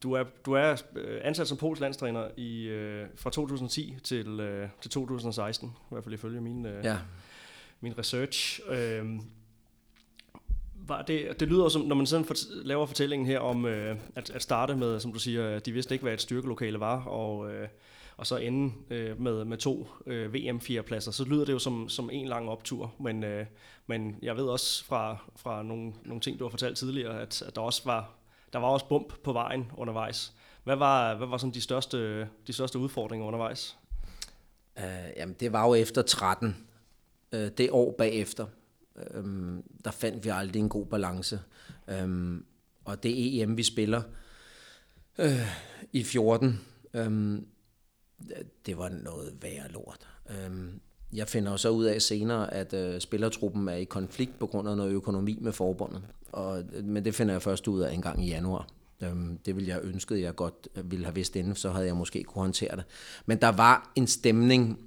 [SPEAKER 2] du er, du er øh, ansat som polsk landstræner i, øh, fra 2010 til, øh, til 2016, i hvert fald ifølge min, øh, ja. min research. Øh, var det, det lyder som, når man sådan for, laver fortællingen her om øh, at, at starte med, som du siger, de vidste ikke, hvad et styrkelokale var, og øh, og så ende øh, med, med to øh, vm pladser, så lyder det jo som, som en lang optur. Men, øh, men jeg ved også fra, fra nogle, nogle ting, du har fortalt tidligere, at, at der også var der var også bump på vejen undervejs. Hvad var, hvad var sådan de største, de største udfordringer undervejs?
[SPEAKER 3] Uh, jamen, det var jo efter 13. Uh, øh, det år bagefter. Uh, der fandt vi aldrig en god balance. Uh, og det EM, vi spiller uh, i 14, uh, øhm, det var noget værre lort. Øhm, jeg finder så ud af senere, at øh, spillertruppen er i konflikt på grund af noget økonomi med forbundet. Og, øh, men det finder jeg først ud af en gang i januar. Øhm, det ville jeg ønske, jeg godt øh, ville have vidst inden, så havde jeg måske kunne håndtere det. Men der var en stemning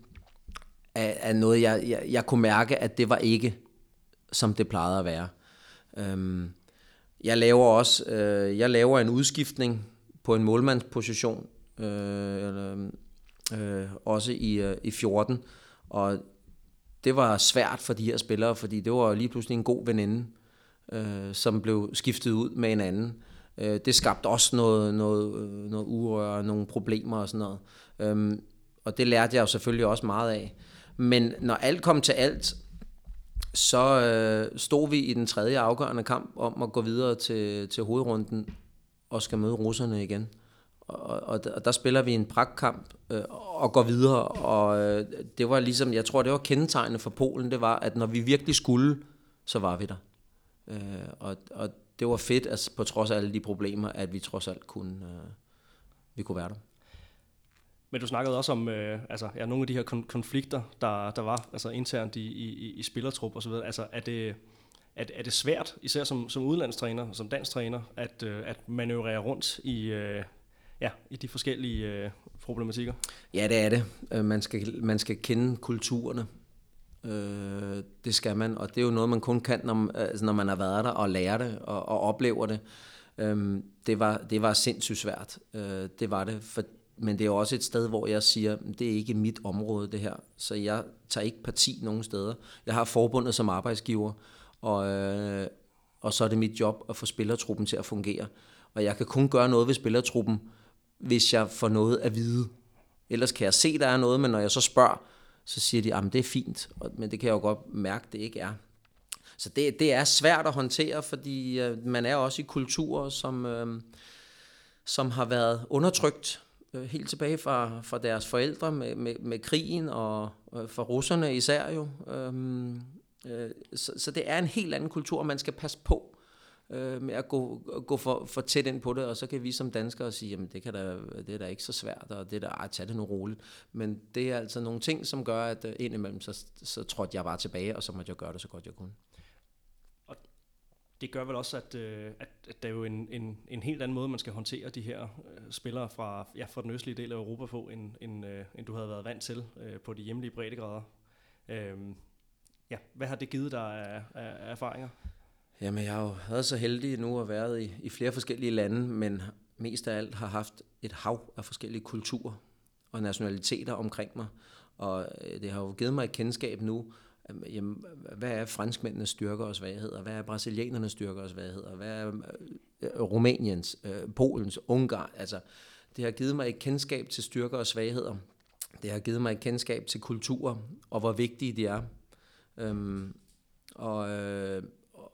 [SPEAKER 3] af, af noget, jeg, jeg, jeg kunne mærke, at det var ikke, som det plejede at være. Øhm, jeg laver også øh, jeg laver en udskiftning på en målmandsposition, øh, øh, også i, øh, i 14, og det var svært for de her spillere, fordi det var lige pludselig en god veninde, øh, som blev skiftet ud med en anden. Øh, det skabte også noget, noget, øh, noget urør, nogle problemer og sådan noget. Øhm, og det lærte jeg jo selvfølgelig også meget af. Men når alt kom til alt, så øh, stod vi i den tredje afgørende kamp om at gå videre til, til hovedrunden og skal møde russerne igen. Og, og, og der spiller vi en pragtkamp øh, og går videre, og øh, det var ligesom, jeg tror det var kendetegnende for Polen, det var, at når vi virkelig skulle, så var vi der. Øh, og, og det var fedt, altså, på trods af alle de problemer, at vi trods alt kunne, øh, vi kunne være der.
[SPEAKER 2] Men du snakkede også om øh, altså, ja, nogle af de her kon- konflikter, der, der var altså internt i, i, i spillertrup osv. Altså, er det, er, er det svært, især som, som udlandstræner, som dansk træner, at, øh, at manøvrere rundt i, øh, ja, i de forskellige øh, problematikker?
[SPEAKER 3] Ja, det er det. Øh, man skal, man skal kende kulturerne. Øh, det skal man, og det er jo noget, man kun kan, når, altså, når man har været der og lærer det og, og oplever det. Øh, det, var, det var sindssygt svært. Øh, det var det, for, men det er også et sted, hvor jeg siger, det er ikke mit område det her, så jeg tager ikke parti nogen steder. Jeg har forbundet som arbejdsgiver, og, øh, og så er det mit job at få spillertruppen til at fungere. Og jeg kan kun gøre noget ved spillertruppen, hvis jeg får noget at vide. Ellers kan jeg se, der er noget, men når jeg så spørger, så siger de, at det er fint, men det kan jeg jo godt mærke, det ikke er. Så det, det er svært at håndtere, fordi øh, man er også i kulturer, som, øh, som har været undertrykt øh, helt tilbage fra, fra deres forældre med, med, med krigen og øh, fra russerne især jo. Øh, øh, så, så det er en helt anden kultur, og man skal passe på øh, med at gå, gå for, for tæt ind på det, og så kan vi som danskere sige, jamen det, kan da, det er da ikke så svært, og det er da, ej, tag det nu roligt. Men det er altså nogle ting, som gør, at øh, indimellem, så, så trådte jeg bare tilbage, og så måtte jeg gøre det så godt jeg kunne.
[SPEAKER 2] Og det gør vel også, at, øh, at, at der er jo en, en, en helt anden måde, man skal håndtere de her øh, spillere fra, ja, fra den østlige del af Europa på, end, end, end du havde været vant til på de hjemlige breddegrader. Øhm, ja, hvad har det givet dig af, af erfaringer?
[SPEAKER 3] Jamen, jeg har jo været så heldig nu at være i, i flere forskellige lande, men mest af alt har haft et hav af forskellige kulturer og nationaliteter omkring mig. Og øh, det har jo givet mig et kendskab nu, jamen, hvad er franskmændenes styrker og svagheder? Hvad er brasilianernes styrker og svagheder? Hvad er øh, Rumæniens, øh, Polens, Ungarn? Altså, det har givet mig et kendskab til styrker og svagheder. Det har givet mig et kendskab til kulturer, og hvor vigtige de er. Øhm, og, øh,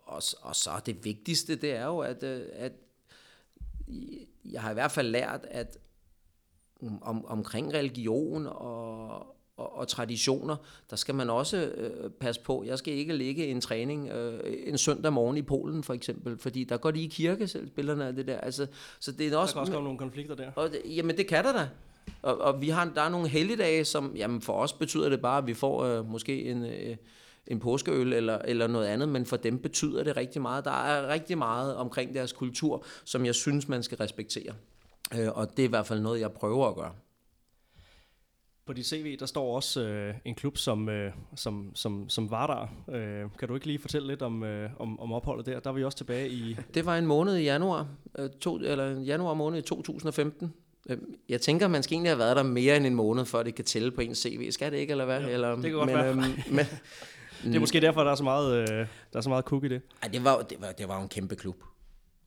[SPEAKER 3] og, og så det vigtigste, det er jo, at, øh, at jeg har i hvert fald lært, at om, omkring religion og, og, og traditioner, der skal man også øh, passe på. Jeg skal ikke ligge en træning øh, en søndag morgen i Polen for eksempel, fordi der går de i kirke selv, spillerne af det der. Altså, så det er også,
[SPEAKER 2] der kan også komme nogle konflikter der.
[SPEAKER 3] Og, jamen det kan der da. Og, og vi har, der er nogle helligdage, som jamen for os betyder det bare, at vi får øh, måske en... Øh, en påskeøl eller, eller noget andet, men for dem betyder det rigtig meget. Der er rigtig meget omkring deres kultur, som jeg synes, man skal respektere. Øh, og det er i hvert fald noget, jeg prøver at gøre.
[SPEAKER 2] På dit CV, der står også øh, en klub, som, øh, som, som, som var der. Øh, kan du ikke lige fortælle lidt om, øh, om, om opholdet der? Der er vi også tilbage i...
[SPEAKER 3] Det var en måned i januar, øh, to, eller januar måned i 2015. Øh, jeg tænker, man skal egentlig have været der mere end en måned, for det kan tælle på en CV. Skal det ikke, eller hvad?
[SPEAKER 2] Ja,
[SPEAKER 3] eller,
[SPEAKER 2] det kan godt
[SPEAKER 3] men,
[SPEAKER 2] være.
[SPEAKER 3] Øhm, men,
[SPEAKER 2] det er måske derfor, der er så meget, øh, der er så meget kuk i det.
[SPEAKER 3] Ej, det var, det, var, det var jo en kæmpe klub,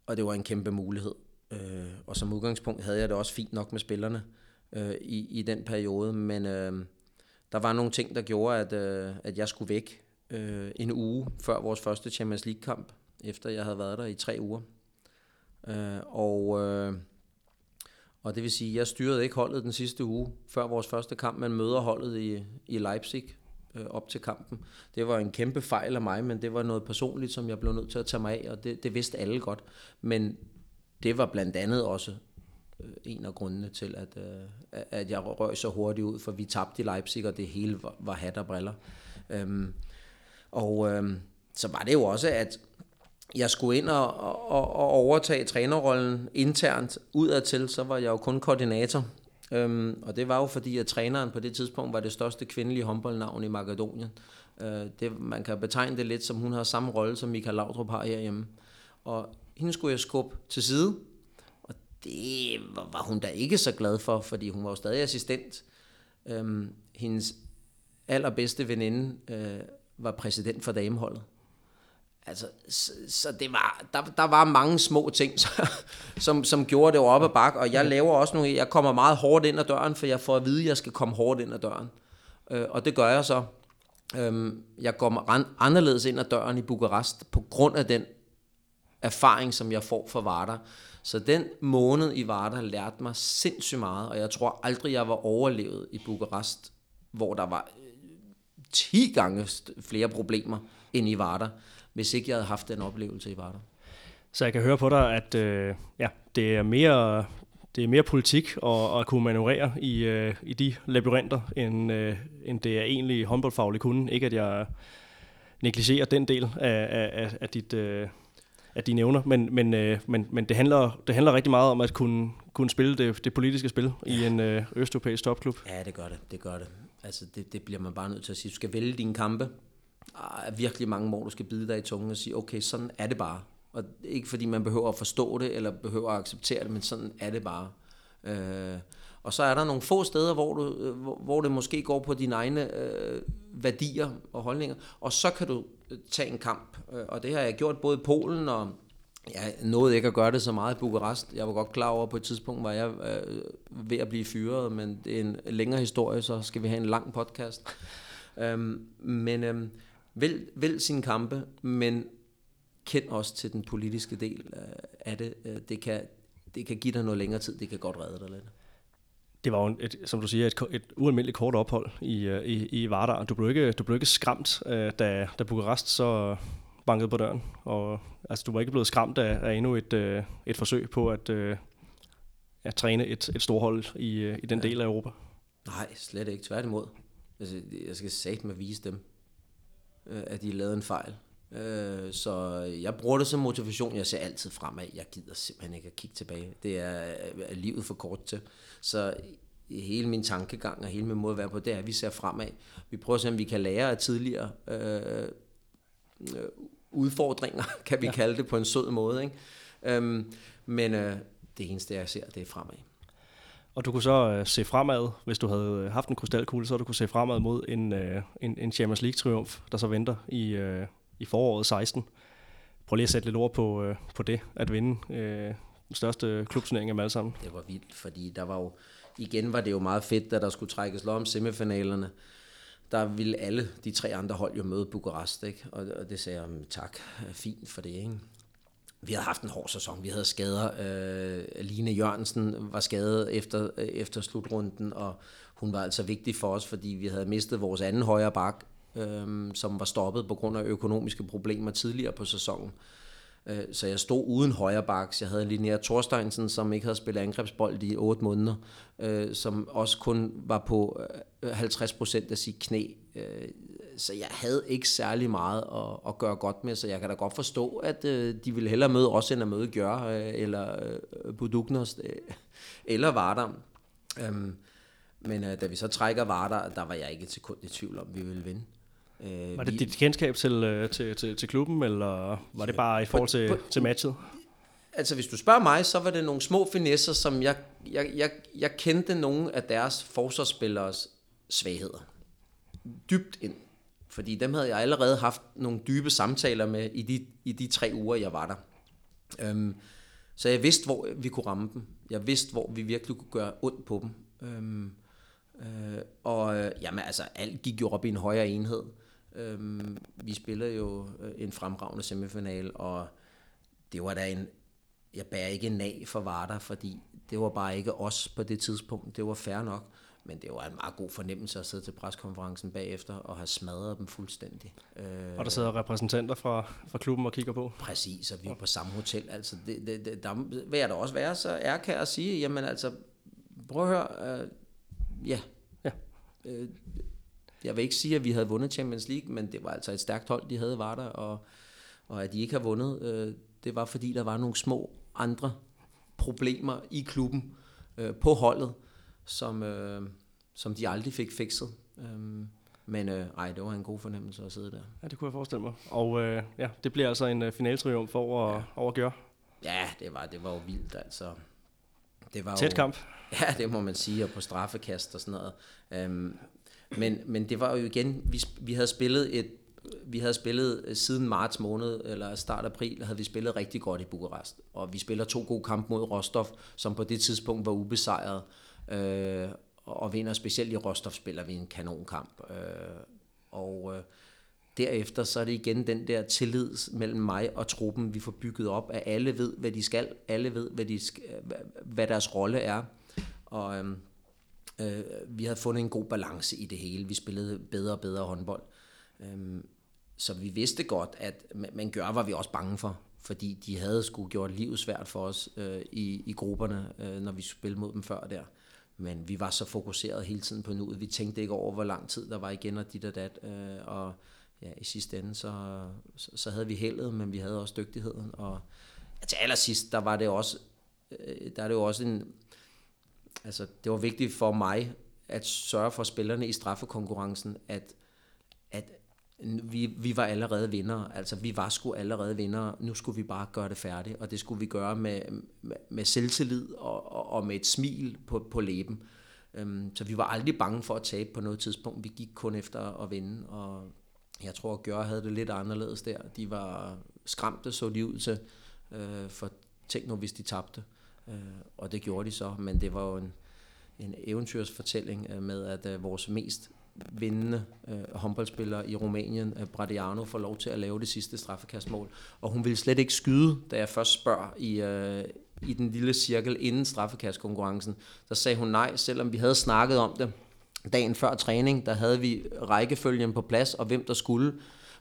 [SPEAKER 3] og det var en kæmpe mulighed. Øh, og som udgangspunkt havde jeg det også fint nok med spillerne øh, i, i den periode, men øh, der var nogle ting, der gjorde, at, øh, at jeg skulle væk øh, en uge før vores første Champions League-kamp, efter jeg havde været der i tre uger. Øh, og, øh, og det vil sige, jeg styrede ikke holdet den sidste uge, før vores første kamp. Man møder holdet i, i Leipzig øh, op til kampen. Det var en kæmpe fejl af mig, men det var noget personligt, som jeg blev nødt til at tage mig af, og det, det vidste alle godt. Men det var blandt andet også øh, en af grundene til, at, øh, at jeg røg så hurtigt ud, for vi tabte i Leipzig, og det hele var, var hat og briller. Øhm, og øhm, så var det jo også, at jeg skulle ind og, og, og overtage trænerrollen internt udadtil, så var jeg jo kun koordinator. Øhm, og det var jo fordi, at træneren på det tidspunkt var det største kvindelige håndboldnavn i Makedonien. Øh, det, man kan betegne det lidt som, hun har samme rolle, som Michael Laudrup har herhjemme. Og hende skulle jeg skubbe til side, og det var hun da ikke så glad for, fordi hun var jo stadig assistent. Øhm, hendes allerbedste veninde øh, var præsident for dameholdet. Altså, så, så det var, der, der var mange små ting, som, som gjorde det op ad bak, og jeg laver også nogle, jeg kommer meget hårdt ind ad døren, for jeg får at vide, at jeg skal komme hårdt ind ad døren. Øh, og det gør jeg så. Øh, jeg går anderledes ind ad døren i Bukarest, på grund af den erfaring, som jeg får fra Varda. Så den måned i Varda lærte mig sindssygt meget, og jeg tror aldrig, jeg var overlevet i Bukarest, hvor der var øh, 10 gange flere problemer end i Varda hvis ikke jeg havde haft den oplevelse i Varder.
[SPEAKER 2] Så jeg kan høre på dig, at øh, ja, det er mere det er mere politik og at kunne manøvrere i, øh, i de labyrinter, end, øh, end det er egentlig håndboldfagligt kunne. Ikke at jeg negligerer den del af, af, af, dit, øh, af dine evner, men, men, øh, men, men det, handler, det handler rigtig meget om at kunne, kunne spille det, det politiske spil ja. i en øh, østeuropæisk topklub.
[SPEAKER 3] Ja, det gør det. Det gør det. Altså, det, det bliver man bare nødt til at sige. Du skal vælge dine kampe, er virkelig mange, hvor du skal bide dig i tungen og sige, okay, sådan er det bare. Og ikke fordi man behøver at forstå det, eller behøver at acceptere det, men sådan er det bare. Øh, og så er der nogle få steder, hvor, du, øh, hvor, hvor det måske går på dine egne øh, værdier og holdninger, og så kan du øh, tage en kamp. Øh, og det har jeg gjort både i Polen og jeg nåede ikke at gøre det så meget i Bukarest. Jeg var godt klar over, at på et tidspunkt var jeg øh, ved at blive fyret, men det er en længere historie, så skal vi have en lang podcast. øhm, men øhm, Vælg, vælg sine kampe, men kend også til den politiske del af det. Øh, det kan, det kan give dig noget længere tid, det kan godt redde dig lidt.
[SPEAKER 2] Det var jo, et, som du siger, et, et ualmindeligt kort ophold i, øh, i, i Vardar. Du blev ikke, du blev ikke skræmt, øh, da, da Bukarest så bankede på døren. Og, altså, du var ikke blevet skræmt af, af endnu et, et forsøg på at, at træne et, et storhold i, i den ja. del af Europa.
[SPEAKER 3] Nej, slet ikke. Tværtimod. Altså, jeg skal sagt med vise dem, øh, at de lavede en fejl. Øh, så jeg bruger det som motivation. Jeg ser altid fremad. Jeg gider simpelthen ikke at kigge tilbage. Det er, er livet for kort til. Så hele min tankegang og hele min måde at være på, det er, at vi ser fremad. Vi prøver at se, om vi kan lære af tidligere øh, udfordringer, kan vi ja. kalde det på en sød måde. Ikke? Øhm, men øh, det eneste, jeg ser, det er fremad.
[SPEAKER 2] Og du kunne så øh, se fremad, hvis du havde øh, haft en krystalkugle, så du kunne se fremad mod en, øh, en, en Champions League-triumf, der så venter i, øh, i foråret 16. Prøv lige at sætte lidt ord på, øh, på det, at vinde øh, den største klubturnering af dem alle sammen.
[SPEAKER 3] Det var vildt, fordi der var jo, igen var det jo meget fedt, at der skulle trækkes lov om semifinalerne. Der ville alle de tre andre hold jo møde Bukarest, ikke? Og, og det sagde jeg, tak, fint for det, ikke? Vi havde haft en hård sæson. Vi havde skader. Øh, Line Jørgensen var skadet efter, efter slutrunden, og hun var altså vigtig for os, fordi vi havde mistet vores anden højre bak, øh, som var stoppet på grund af økonomiske problemer tidligere på sæsonen. Øh, Øh, så jeg stod uden højre baks. Jeg havde Linnea Thorsteinsen, som ikke havde spillet angrebsbold i 8 måneder, øh, som også kun var på øh, 50 procent af sit knæ. Så jeg havde ikke særlig meget at, at gøre godt med, så jeg kan da godt forstå, at de ville hellere møde os, end at møde Gjør, eller øh, eller Vardar. Øhm, men da vi så trækker Vardar, der var jeg ikke et sekund i tvivl om, at vi ville vinde.
[SPEAKER 2] Øh, var det vi, dit kendskab til, øh, til, til, til klubben, eller var det bare i forhold til, på, til matchet?
[SPEAKER 3] Altså, hvis du spørger mig, så var det nogle små finesser, som jeg, jeg, jeg, jeg kendte nogle af deres forsvarsspillers svagheder. Dybt ind. Fordi dem havde jeg allerede haft nogle dybe samtaler med i de, i de tre uger, jeg var der. Øhm, så jeg vidste, hvor vi kunne ramme dem. Jeg vidste, hvor vi virkelig kunne gøre ondt på dem. Øhm, øh, og øh, jamen, altså, alt gik jo op i en højere enhed. Øhm, vi spillede jo øh, en fremragende semifinal, og det var da en jeg bærer ikke nag for Varder, fordi det var bare ikke os på det tidspunkt. Det var fair nok. Men det var en meget god fornemmelse at sidde til preskonferencen bagefter og have smadret dem fuldstændig.
[SPEAKER 2] Øh, og der sidder repræsentanter fra, fra klubben og kigger på?
[SPEAKER 3] Præcis, og vi er på samme hotel. Altså, det, det, det, der vil jeg da også være så ærkær at sige, jamen altså, prøv at høre, øh, ja. ja. Øh, jeg vil ikke sige, at vi havde vundet Champions League, men det var altså et stærkt hold, de havde var der, og, og at de ikke har vundet, øh, det var fordi, der var nogle små andre problemer i klubben øh, på holdet, som, øh, som de aldrig fik fikset. Øh, men øh, ej, det var en god fornemmelse at sidde der.
[SPEAKER 2] Ja, det kunne jeg forestille mig. Og øh, ja, det bliver altså en uh, finaltriumf over, ja. over Gør.
[SPEAKER 3] Ja, det var, det var jo vildt, altså.
[SPEAKER 2] Det var Tæt jo, kamp.
[SPEAKER 3] Ja, det må man sige, og på straffekast og sådan noget. Øhm, men, men det var jo igen, vi, vi havde spillet et vi havde spillet øh, siden marts måned, eller start april, havde vi spillet rigtig godt i Bukarest. Og vi spiller to gode kampe mod Rostov, som på det tidspunkt var ubesejret. Øh, og vinder specielt i Rostov spiller vi en kanonkamp. Øh, og øh, derefter så er det igen den der tillid mellem mig og truppen, vi får bygget op, at alle ved, hvad de skal. Alle ved, hvad, de skal, hvad deres rolle er. Og øh, øh, vi havde fundet en god balance i det hele. Vi spillede bedre og bedre håndbold. Øh, så vi vidste godt, at man gør, var vi også bange for, fordi de havde sgu gjort livet svært for os øh, i, i grupperne, øh, når vi spillede mod dem før der. Men vi var så fokuseret hele tiden på nuet. Vi tænkte ikke over, hvor lang tid der var igen, og dit og dat. Øh, og ja, i sidste ende, så, så, så havde vi heldet, men vi havde også dygtigheden. Og til allersidst, der var det også, øh, der er det jo også en, altså det var vigtigt for mig, at sørge for spillerne i straffekonkurrencen, at, at vi, vi var allerede vinder. Altså, vi var sgu allerede vinder. Nu skulle vi bare gøre det færdigt, og det skulle vi gøre med, med, med selvtillid og, og, og med et smil på, på læben. Um, så vi var aldrig bange for at tabe på noget tidspunkt. Vi gik kun efter at vinde, og jeg tror, at Gør havde det lidt anderledes der. De var skræmte, så de ud til, uh, for tænk nu, hvis de tabte. Uh, og det gjorde de så, men det var jo en, en eventyrsfortælling øh, med, at uh, vores mest vindende øh, håndboldspiller i Rumænien, øh, Bradiano, får lov til at lave det sidste straffekastmål. Og hun ville slet ikke skyde, da jeg først spørger i, øh, i den lille cirkel inden straffekastkonkurrencen. Der sagde hun nej, selvom vi havde snakket om det dagen før træning. Der havde vi rækkefølgen på plads, og hvem der skulle.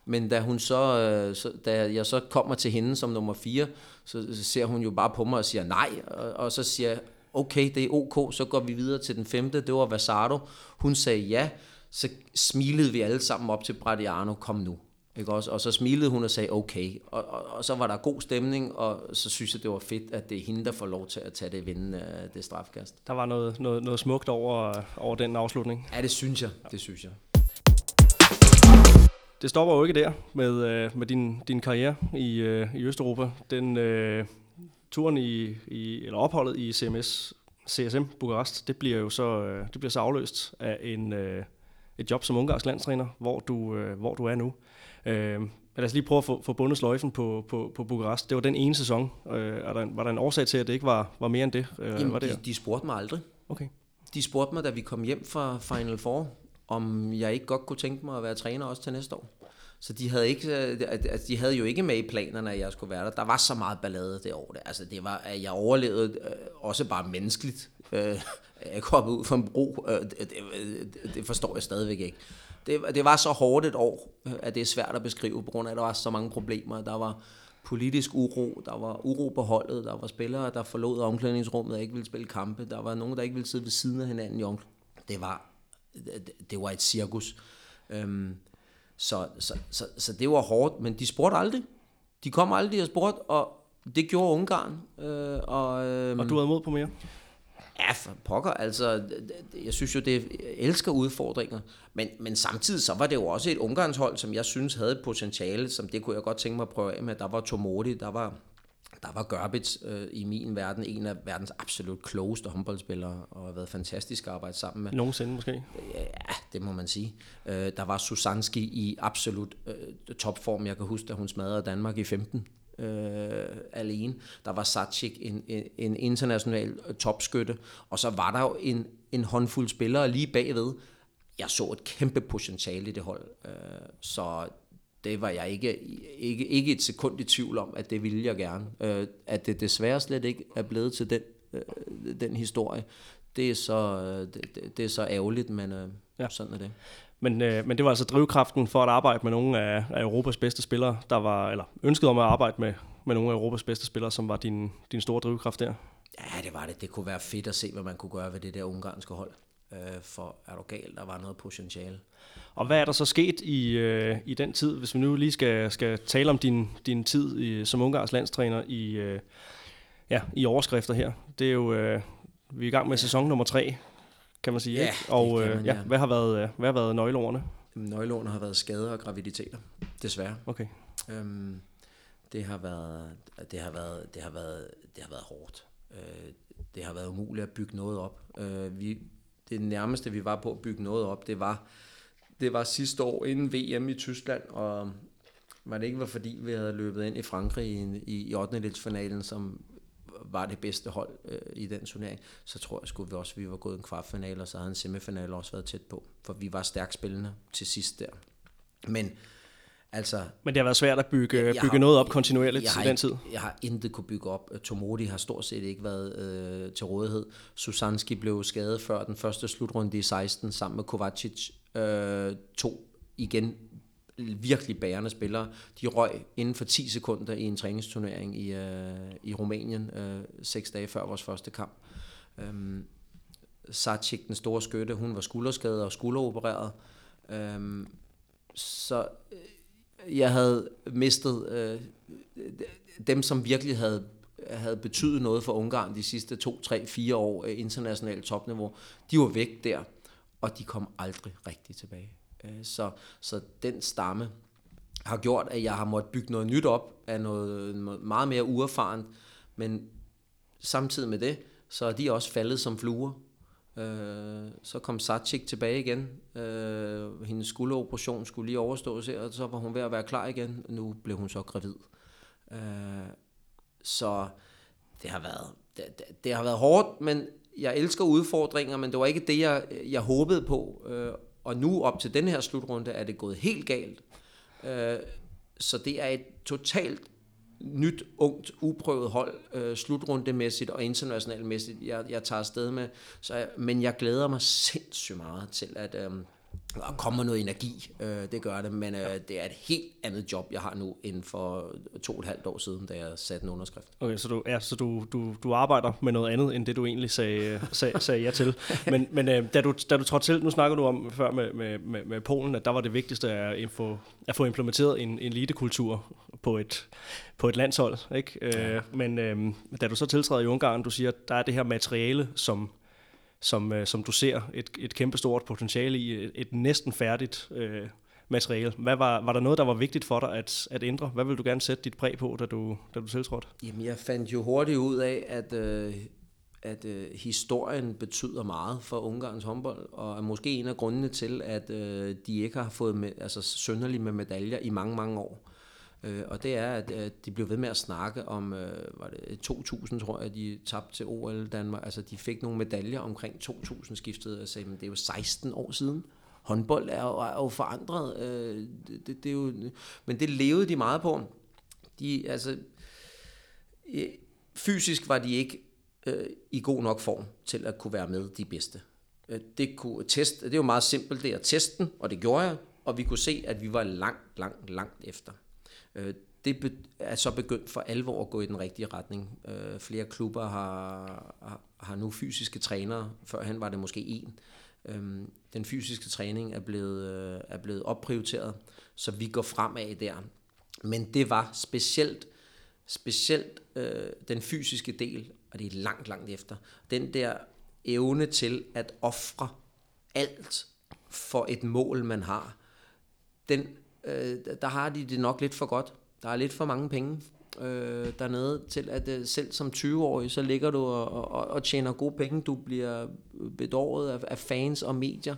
[SPEAKER 3] Men da, hun så, øh, så, da jeg så kommer til hende som nummer 4, så, så ser hun jo bare på mig og siger nej. Og, og så siger jeg, okay, det er ok, så går vi videre til den femte, det var Vasardo. Hun sagde ja, så smilede vi alle sammen op til Bradiano, kom nu. Ikke også? Og så smilede hun og sagde okay. Og, og, og så var der god stemning, og så synes jeg, det var fedt, at det er hende, der får lov til at tage det vinde af det strafkast.
[SPEAKER 2] Der var noget, noget, noget smukt over, over den afslutning.
[SPEAKER 3] Ja, det synes jeg. Det synes jeg.
[SPEAKER 2] Det stopper jo ikke der med, øh, med din, din karriere i, øh, i Østeuropa. Den øh, turen i, i, eller opholdet i CMS, CSM Bukarest, det bliver jo så, øh, det bliver så afløst af en, øh, et job som ungarsk landstræner, hvor du, øh, hvor du er nu. Øh, lad os lige prøve at få, få bundet sløjfen på, på, på Bukarest. Det var den ene sæson. Øh, er der, var der en årsag til, at det ikke var, var mere end det?
[SPEAKER 3] Øh, Jamen,
[SPEAKER 2] var
[SPEAKER 3] det de, de spurgte mig aldrig.
[SPEAKER 2] Okay.
[SPEAKER 3] De spurgte mig, da vi kom hjem fra Final Four, om jeg ikke godt kunne tænke mig at være træner også til næste år. Så de havde, ikke, øh, altså de havde jo ikke med i planerne, at jeg skulle være der. Der var så meget ballade det år. Altså det var, at jeg overlevede øh, også bare menneskeligt. Øh, jeg kom ud fra en bro, øh, det, det, det forstår jeg stadigvæk ikke. Det, det var så hårdt et år, øh, at det er svært at beskrive, på grund af, at der var så mange problemer. Der var politisk uro, der var uro på holdet, der var spillere, der forlod omklædningsrummet og ikke ville spille kampe, der var nogen, der ikke ville sidde ved siden af hinanden i Det var, det, var et cirkus. Øhm, så, så, så, så det var hårdt, men de spurgte aldrig. De kom aldrig og spurgte, og det gjorde Ungarn. Øh, og, øh,
[SPEAKER 2] og du havde mod på mere?
[SPEAKER 3] Ja, for pokker. Altså, jeg synes jo, det elsker udfordringer. Men, men samtidig så var det jo også et Ungarnshold, som jeg synes havde et potentiale, som det kunne jeg godt tænke mig at prøve af med. Der var Tomodi, der var, der var Görbitz øh, i min verden, en af verdens absolut klogeste håndboldspillere, og har været fantastisk at arbejde sammen med.
[SPEAKER 2] Nogensinde måske?
[SPEAKER 3] Ja, det må man sige. Øh, der var Susanski i absolut øh, topform. Jeg kan huske, da hun smadrede Danmark i 15 øh, alene. Der var Sacik, en, en, en international topskytte, og så var der jo en, en håndfuld spillere lige bagved. Jeg så et kæmpe potentiale i det hold, øh, så det var jeg ikke, ikke, ikke et sekund i tvivl om, at det ville jeg gerne. Øh, at det desværre slet ikke er blevet til den, øh, den historie, det er så, øh, det, det er så ærgerligt, men øh, ja. sådan er det.
[SPEAKER 2] Men, øh, men det var altså drivkraften for at arbejde med nogle af, af Europas bedste spillere, der var, eller ønsket om at arbejde med, med nogle af Europas bedste spillere, som var din, din store drivkraft der?
[SPEAKER 3] Ja, det var det. Det kunne være fedt at se, hvad man kunne gøre ved det der ungarske hold. Øh, for er du gal, der var noget potentiale.
[SPEAKER 2] Og hvad er der så sket i, øh, i den tid, hvis vi nu lige skal, skal tale om din, din tid i, som Ungarns landstræner i, øh, ja, i overskrifter her? Det er jo, øh, vi er i gang med sæson nummer tre, kan man sige.
[SPEAKER 3] Ja,
[SPEAKER 2] ikke? Og
[SPEAKER 3] man,
[SPEAKER 2] ja. Ja, hvad har været, øh, hvad har været nøgleordene?
[SPEAKER 3] Nøgleordene har været skader og graviditeter, desværre.
[SPEAKER 2] Okay.
[SPEAKER 3] Øhm, det har været, det har været, det har været, det har været hårdt. Øh, det har været umuligt at bygge noget op. Øh, vi, det nærmeste, vi var på at bygge noget op, det var, det var sidste år inden VM i Tyskland, og var det ikke var fordi, vi havde løbet ind i Frankrig i, i, i 8. finalen, som var det bedste hold øh, i den turnering, så tror jeg skulle vi også, vi var gået en kvartfinale, og så havde en semifinale også været tæt på, for vi var stærkt spillende til sidst der. Men Altså,
[SPEAKER 2] Men det har været svært at bygge, bygge har, noget op kontinuerligt i den tid?
[SPEAKER 3] Jeg har intet kunne bygge op. Tomodi har stort set ikke været øh, til rådighed. Susanski blev skadet før den første slutrunde i 16 sammen med Kovacic. Øh, to igen virkelig bærende spillere. De røg inden for 10 sekunder i en træningsturnering i, øh, i Rumænien, øh, seks dage før vores første kamp. Øh, Sacik, den store skytte, hun var skulderskadet og skulderopereret. Øh, så jeg havde mistet øh, dem, som virkelig havde, havde betydet noget for Ungarn de sidste to, tre, fire år øh, internationalt topniveau. De var væk der, og de kom aldrig rigtig tilbage. Øh, så, så den stamme har gjort, at jeg har måttet bygge noget nyt op af noget, noget meget mere uerfarent, men samtidig med det, så er de også faldet som fluer. Øh, så kom Satchik tilbage igen. Øh, hendes skulderoperation skulle lige overstås her, og så var hun ved at være klar igen. Nu blev hun så gravid. Øh, så det har været det, det, det har været hårdt, men jeg elsker udfordringer, men det var ikke det, jeg, jeg håbede på. Øh, og nu op til den her slutrunde er det gået helt galt. Øh, så det er et totalt nyt, ungt, uprøvet hold, øh, slutrundemæssigt og internationalmæssigt, jeg, jeg tager afsted med. Så, men jeg glæder mig sindssygt meget til, at øh, der kommer noget energi, øh, det gør det, men øh, det er et helt andet job, jeg har nu, end for to og et halvt år siden, da jeg satte en underskrift.
[SPEAKER 2] Okay, så du, ja, så du, du, du arbejder med noget andet, end det du egentlig sagde, sag, sagde ja til. Men, men øh, da, du, da du trådte til, nu snakker du om før med, med, med, med Polen, at der var det vigtigste at få, at få implementeret en, en elitekultur på et, på et landshold. Ikke? Ja. Øh, men øh, da du så tiltræder i Ungarn, du siger, at der er det her materiale, som som, øh, som du ser et, et kæmpestort potentiale i, et, et næsten færdigt øh, materiale. Hvad var, var der noget, der var vigtigt for dig at, at ændre? Hvad vil du gerne sætte dit præg på, da du, da du tiltrådte?
[SPEAKER 3] Jamen, jeg fandt jo hurtigt ud af, at, øh, at øh, historien betyder meget for Ungarns håndbold, og er måske en af grundene til, at øh, de ikke har fået med, altså, sønderlig med medaljer i mange, mange år. Øh, og det er, at øh, de blev ved med at snakke om, øh, var det 2000, tror jeg, de tabte til OL Danmark. Altså, de fik nogle medaljer omkring 2000 skiftet, og sagde, men det er jo 16 år siden. Håndbold er jo, er jo forandret. Øh, det, det, det er jo, men det levede de meget på. De, altså, fysisk var de ikke øh, i god nok form til at kunne være med de bedste. Øh, det, kunne teste, det er jo meget simpelt, det at teste den, og det gjorde jeg, og vi kunne se, at vi var langt, langt, langt efter. Øh, det er så begyndt for alvor at gå i den rigtige retning. Øh, flere klubber har, har, nu fysiske trænere. Førhen var det måske en. Øhm, den fysiske træning er blevet, er blevet opprioriteret, så vi går fremad der. Men det var specielt, specielt den fysiske del, og det er langt, langt efter. Den der evne til at ofre alt for et mål, man har, den øh, der har de det nok lidt for godt. Der er lidt for mange penge øh, dernede til, at øh, selv som 20-årig, så ligger du og, og, og tjener gode penge. Du bliver bedåret af, af fans og medier.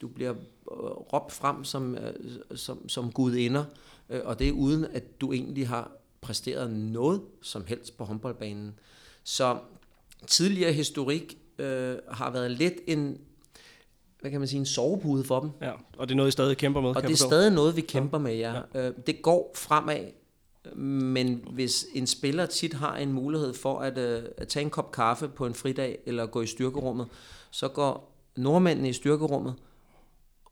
[SPEAKER 3] Du bliver øh, råbt frem som, øh, som, som gudinder, øh, og det er uden, at du egentlig har præsteret noget som helst på håndboldbanen. Så tidligere historik øh, har været lidt en hvad kan man sige, en sovepude for dem.
[SPEAKER 2] Ja, og det er noget, I stadig kæmper med,
[SPEAKER 3] Og det er stadig noget, vi kæmper med, ja. ja. Det går fremad, men hvis en spiller tit har en mulighed for at, øh, at tage en kop kaffe på en fridag, eller gå i styrkerummet, så går nordmændene i styrkerummet,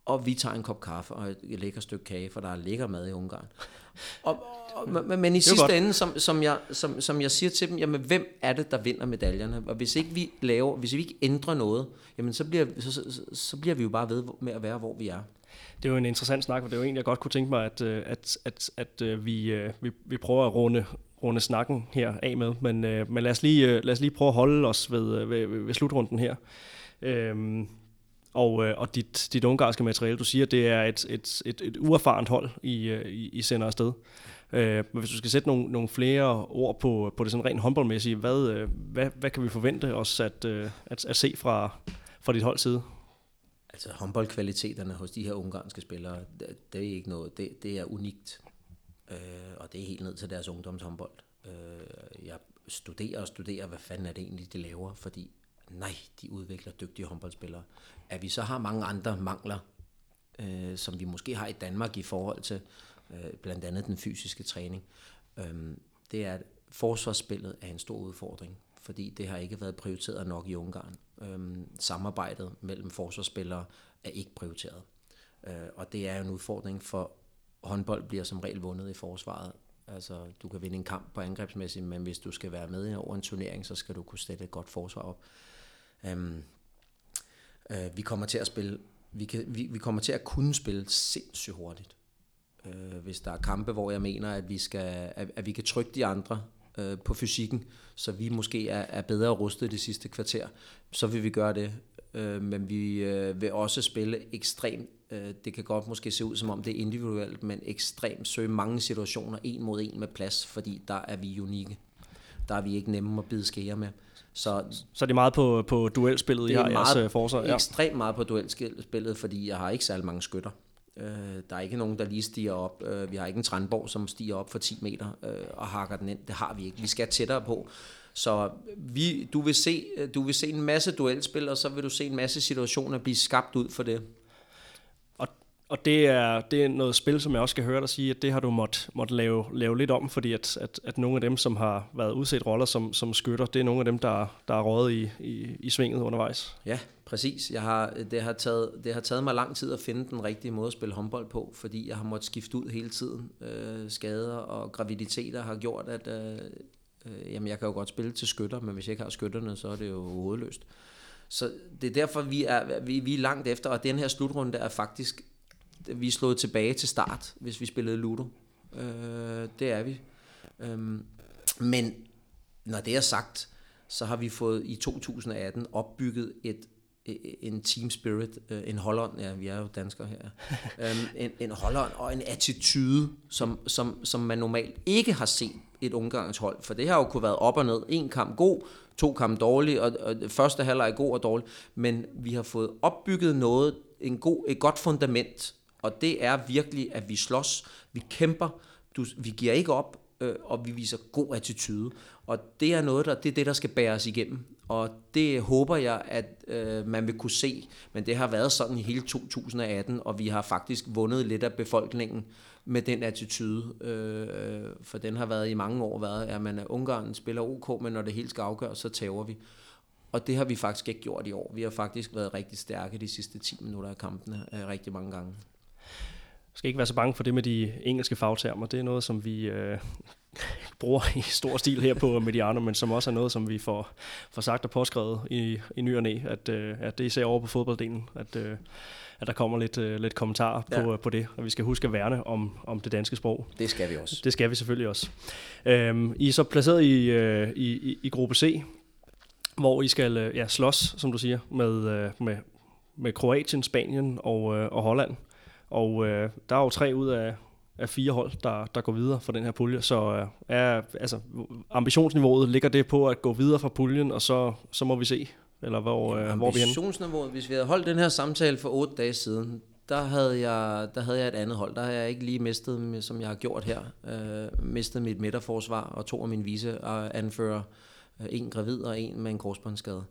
[SPEAKER 3] og vi tager en kop kaffe og et lækker stykke kage, for der er lækker mad i Ungarn. Og, og, men, men i sidste
[SPEAKER 2] godt.
[SPEAKER 3] ende, som, som, jeg, som, som jeg siger til dem, jamen hvem er det, der vinder medaljerne? Og hvis ikke vi laver, hvis vi ikke ændrer noget, jamen så bliver, så, så, så, bliver vi jo bare ved med at være, hvor vi er.
[SPEAKER 2] Det er jo en interessant snak, og det er jo egentlig, jeg godt kunne tænke mig, at, øh, at, at, at øh, vi, øh, vi, vi prøver at runde, runde snakken her af med. Men, men lad, os lige, lad os lige prøve at holde os ved, ved, ved slutrunden her. Øhm, og, øh, og dit, dit ungarske materiale, du siger, det er et, et, et, et uerfarent hold, I, øh, I, I sender afsted. Øh, men hvis du skal sætte nogle, nogle flere ord på, på det sådan rent håndboldmæssige, hvad, øh, hvad, hvad kan vi forvente os at, øh, at, at se fra, fra dit hold side?
[SPEAKER 3] Altså håndboldkvaliteterne hos de her ungarske spillere, det, det er ikke noget, det, det er unikt. Øh, og det er helt ned til deres ungdomshåndbold. Øh, jeg studerer og studerer, hvad fanden er det egentlig, de laver, fordi nej, de udvikler dygtige håndboldspillere. At vi så har mange andre mangler, øh, som vi måske har i Danmark i forhold til øh, blandt andet den fysiske træning, øh, det er, at forsvarsspillet er en stor udfordring, fordi det har ikke været prioriteret nok i Ungarn. Øh, samarbejdet mellem forsvarsspillere er ikke prioriteret. Øh, og det er en udfordring, for håndbold bliver som regel vundet i forsvaret. Altså, du kan vinde en kamp på angrebsmæssigt, men hvis du skal være med over en turnering, så skal du kunne sætte et godt forsvar op. Øhm, øh, vi kommer til at spille, vi, kan, vi, vi kommer til at kunne spille sindssygt hurtigt. Øh, hvis der er kampe, hvor jeg mener, at vi, skal, at, at vi kan trykke de andre øh, på fysikken, så vi måske er, er bedre rustet det sidste kvarter, så vil vi gøre det. Øh, men vi øh, vil også spille ekstremt, øh, det kan godt måske se ud som om det er individuelt, men ekstremt søge mange situationer en mod en med plads, fordi der er vi unikke. Der er vi ikke nemme at bide skære med. Så
[SPEAKER 2] Så det er meget på, på duelspillet, I
[SPEAKER 3] det er
[SPEAKER 2] i jeres
[SPEAKER 3] meget,
[SPEAKER 2] øh, forsvar. Ja.
[SPEAKER 3] ekstremt meget på duelspillet, fordi jeg har ikke særlig mange skytter. Øh, der er ikke nogen, der lige stiger op. Øh, vi har ikke en Trandborg, som stiger op for 10 meter øh, og hakker den ind. Det har vi ikke. Vi skal tættere på. Så vi, du, vil se, du vil se en masse duelspil, og så vil du se en masse situationer blive skabt ud for det.
[SPEAKER 2] Og, det, er, det er noget spil, som jeg også skal høre dig sige, at det har du måtte, måtte lave, lave lidt om, fordi at, at, at nogle af dem, som har været udset roller som, som skytter, det er nogle af dem, der, der er røget i, i, i svinget undervejs.
[SPEAKER 3] Ja, præcis. Jeg har, det, har taget, det har taget mig lang tid at finde den rigtige måde at spille håndbold på, fordi jeg har måttet skifte ud hele tiden. Øh, skader og graviditeter har gjort, at øh, øh jamen jeg kan jo godt spille til skytter, men hvis jeg ikke har skytterne, så er det jo hovedløst. Så det er derfor, vi er, vi, vi er langt efter, og den her slutrunde er faktisk, vi er slået tilbage til start, hvis vi spillede Ludo. Øh, det er vi. Øhm, men når det er sagt, så har vi fået i 2018 opbygget et en team spirit, øh, en Holland, ja, vi er jo danskere her, øhm, en, en Holland og en attitude, som, som, som man normalt ikke har set et ungarns hold, for det har jo kunne været op og ned, en kamp god, to kamp dårlig, og, og første halvleg god og dårlig, men vi har fået opbygget noget, en god, et godt fundament, og det er virkelig, at vi slås, vi kæmper, du, vi giver ikke op, øh, og vi viser god attitude. Og det er noget, der, det er det, der skal bære os igennem. Og det håber jeg, at øh, man vil kunne se. Men det har været sådan i hele 2018, og vi har faktisk vundet lidt af befolkningen med den attitude. Øh, for den har været i mange år været, at man Ungarn spiller OK, men når det hele skal afgøres, så tager vi. Og det har vi faktisk ikke gjort i år. Vi har faktisk været rigtig stærke de sidste 10 minutter af kampene øh, rigtig mange gange.
[SPEAKER 2] Skal ikke være så bange for det med de engelske fagtermer. Det er noget, som vi øh, bruger i stor stil her på Mediano, men som også er noget, som vi får, får sagt og påskrevet i, i ny og næ, at, øh, at det er især over på fodbolddelen, at, øh, at der kommer lidt, øh, lidt kommentarer ja. på, på det, og vi skal huske at værne om, om det danske sprog.
[SPEAKER 3] Det skal vi også.
[SPEAKER 2] Det skal vi selvfølgelig også. Øhm, I er så placeret i, øh, i, i, i gruppe C, hvor I skal øh, ja, slås, som du siger, med, øh, med, med Kroatien, Spanien og, øh, og Holland. Og øh, der er jo tre ud af, af fire hold, der, der går videre fra den her pulje. Så øh, er, altså, ambitionsniveauet ligger det på at gå videre fra puljen, og så, så må vi se, eller hvor, øh, hvor er vi henne.
[SPEAKER 3] Ambitionsniveauet, hvis vi havde holdt den her samtale for otte dage siden, der havde, jeg, der havde jeg et andet hold. Der har jeg ikke lige mistet, som jeg har gjort her, øh, mistet mit midterforsvar og to af mine vise anfører Øh, en gravid og en med en korsbåndsskade. Øh,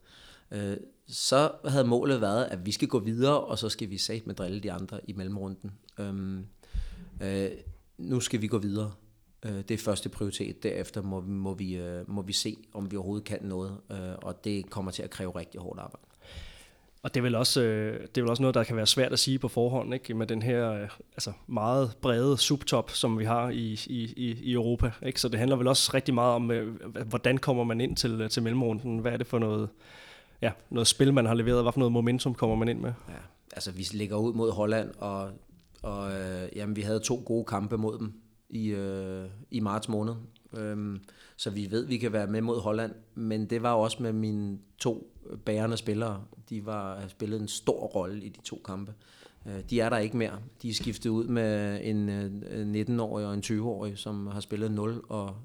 [SPEAKER 3] øh, så havde målet været, at vi skal gå videre, og så skal vi sat med drille de andre i mellemrunden. Øhm, øh, nu skal vi gå videre. Øh, det er første prioritet. Derefter må, må, vi, øh, må vi se, om vi overhovedet kan noget, øh, og det kommer til at kræve rigtig hårdt arbejde.
[SPEAKER 2] Og det er, vel også, øh, det er vel også noget, der kan være svært at sige på forhånd, ikke? med den her øh, altså meget brede subtop, som vi har i, i, i Europa. Ikke? Så det handler vel også rigtig meget om, øh, hvordan kommer man ind til, øh, til mellemrunden? Hvad er det for noget, ja, noget spil, man har leveret? Hvad for noget momentum kommer man ind med? Ja,
[SPEAKER 3] altså vi ligger ud mod Holland, og, og øh, jamen, vi havde to gode kampe mod dem i, øh, i marts måned. Øhm, så vi ved, vi kan være med mod Holland, men det var også med mine to bærende spillere. De var spillet en stor rolle i de to kampe. Øh, de er der ikke mere. De er skiftet ud med en 19-årig øh, og en 20-årig, som har spillet 0 og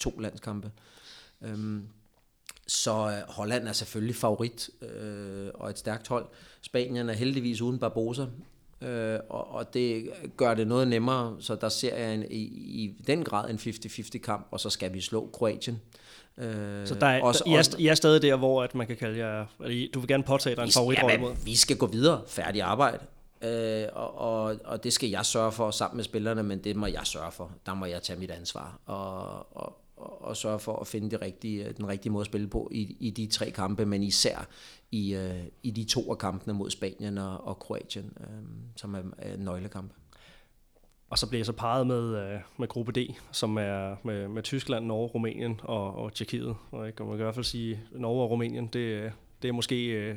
[SPEAKER 3] to landskampe. Øhm, så øh, Holland er selvfølgelig favorit og et stærkt hold. Spanien er heldigvis uden Barbosa, og, det gør det noget nemmere, så der ser jeg en, i, i den grad en 50-50 kamp, og så skal vi slå Kroatien.
[SPEAKER 2] Øh, så der er, også, I, er, I er stadig der, hvor at man kan kalde jer, eller du vil gerne påtage dig en favoritrolle mod?
[SPEAKER 3] Vi skal gå videre, færdig arbejde. Øh, og, og, og det skal jeg sørge for sammen med spillerne, men det må jeg sørge for. Der må jeg tage mit ansvar og, og, og, sørge for at finde det rigtige, den rigtige måde at spille på i, i de tre kampe, men især i, øh, i de to af kampene mod Spanien og, og Kroatien, øh, som er, er nøglekampe.
[SPEAKER 2] Og så bliver jeg så parret med, øh, med gruppe D, som er med, med Tyskland, Norge, Rumænien og, og Tjekkiet. Og, ikke? og man kan i hvert fald sige, at Norge og Rumænien, det, det er måske... Øh,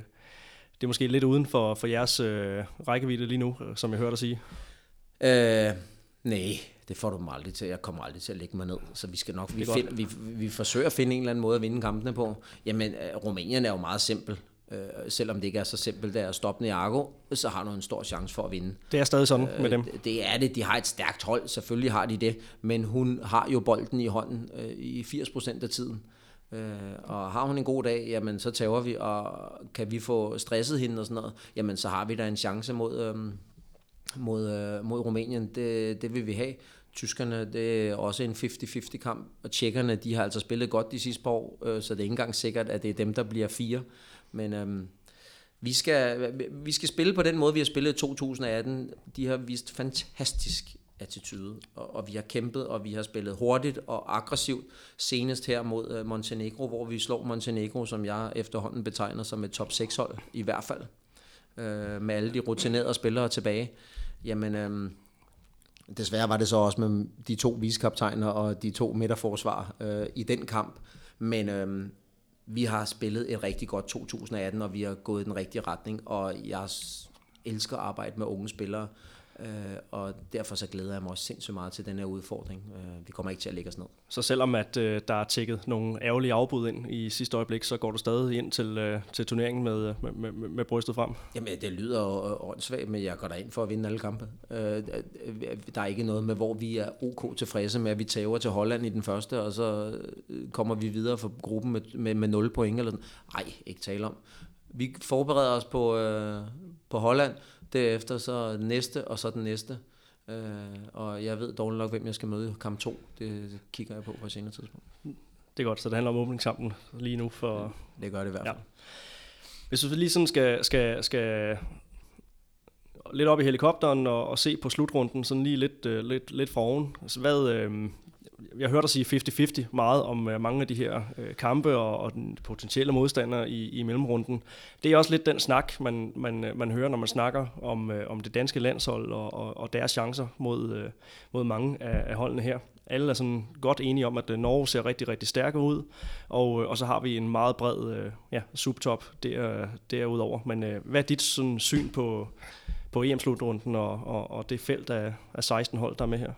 [SPEAKER 2] det er måske lidt uden for, for jeres øh, rækkevidde lige nu, som jeg hørte dig sige.
[SPEAKER 3] Øh, nej, det får du mig aldrig til. Jeg kommer aldrig til at lægge mig ned. Så vi skal nok, vi, find, vi, vi forsøger at finde en eller anden måde at vinde kampene på. Jamen, øh, Rumænien er jo meget simpel. Øh, selvom det ikke er så simpelt der at stoppe Niago, så har du en stor chance for at vinde.
[SPEAKER 2] Det er stadig sådan øh, med dem.
[SPEAKER 3] Det er det. De har et stærkt hold, selvfølgelig har de det, men hun har jo bolden i hånden øh, i 80% af tiden. Øh, og har hun en god dag, jamen så tager vi, og kan vi få stresset hende og sådan noget, jamen så har vi da en chance mod, øh, mod, øh, mod Rumænien. Det, det vil vi have. Tyskerne, det er også en 50-50 kamp, og tjekkerne, de har altså spillet godt de sidste par år, øh, så det er ikke engang sikkert, at det er dem, der bliver fire. Men øhm, vi, skal, vi skal spille på den måde, vi har spillet i 2018. De har vist fantastisk attitude, og, og vi har kæmpet, og vi har spillet hurtigt og aggressivt, senest her mod øh, Montenegro, hvor vi slår Montenegro, som jeg efterhånden betegner som et top 6 hold, i hvert fald, øh, med alle de rutinerede spillere tilbage. Jamen, øh, desværre var det så også med de to viskaptajner og de to midterforsvar øh, i den kamp, men øh, vi har spillet et rigtig godt 2018, og vi har gået i den rigtige retning, og jeg elsker at arbejde med unge spillere, Øh, og derfor så glæder jeg mig også sindssygt meget til den her udfordring. Øh, vi kommer ikke til at lægge os ned.
[SPEAKER 2] Så selvom at øh, der er tækket nogle ærgerlige afbud ind i sidste øjeblik, så går du stadig ind til, øh, til turneringen med, med, med, med brystet frem?
[SPEAKER 3] Jamen det lyder åndssvagt, men jeg går ind for at vinde alle kampe. Øh, der er ikke noget med, hvor vi er ok tilfredse med, at vi tager til Holland i den første, og så øh, kommer vi videre for gruppen med, med, med 0 point eller sådan. Nej, ikke tale om. Vi forbereder os på, øh, på Holland, Derefter så næste, og så den næste. Øh, og jeg ved dårligt nok, hvem jeg skal møde i kamp 2. Det kigger jeg på på et senere tidspunkt.
[SPEAKER 2] Det er godt, så det handler om åbningskampen lige nu. For, ja,
[SPEAKER 3] det gør det i hvert fald. Ja.
[SPEAKER 2] Hvis du lige sådan skal, skal, skal lidt op i helikopteren og, og se på slutrunden, sådan lige lidt, uh, lidt, lidt fra oven. Altså, hvad, uh, jeg hørte dig sige 50-50 meget om uh, mange af de her uh, kampe og, og den potentielle modstander i, i mellemrunden. Det er også lidt den snak, man, man, øh, man hører, når man snakker om, uh, om det danske landshold og, og, og deres chancer mod, uh, mod mange af, af holdene her. Alle er sådan godt enige om, at Norge ser rigtig, rigtig stærke ud, og, og så har vi en meget bred uh, ja, subtop der, derudover. Men uh, hvad er dit sådan, syn på, på EM-slutrunden og, og, og det felt af, af 16 hold, der er med her?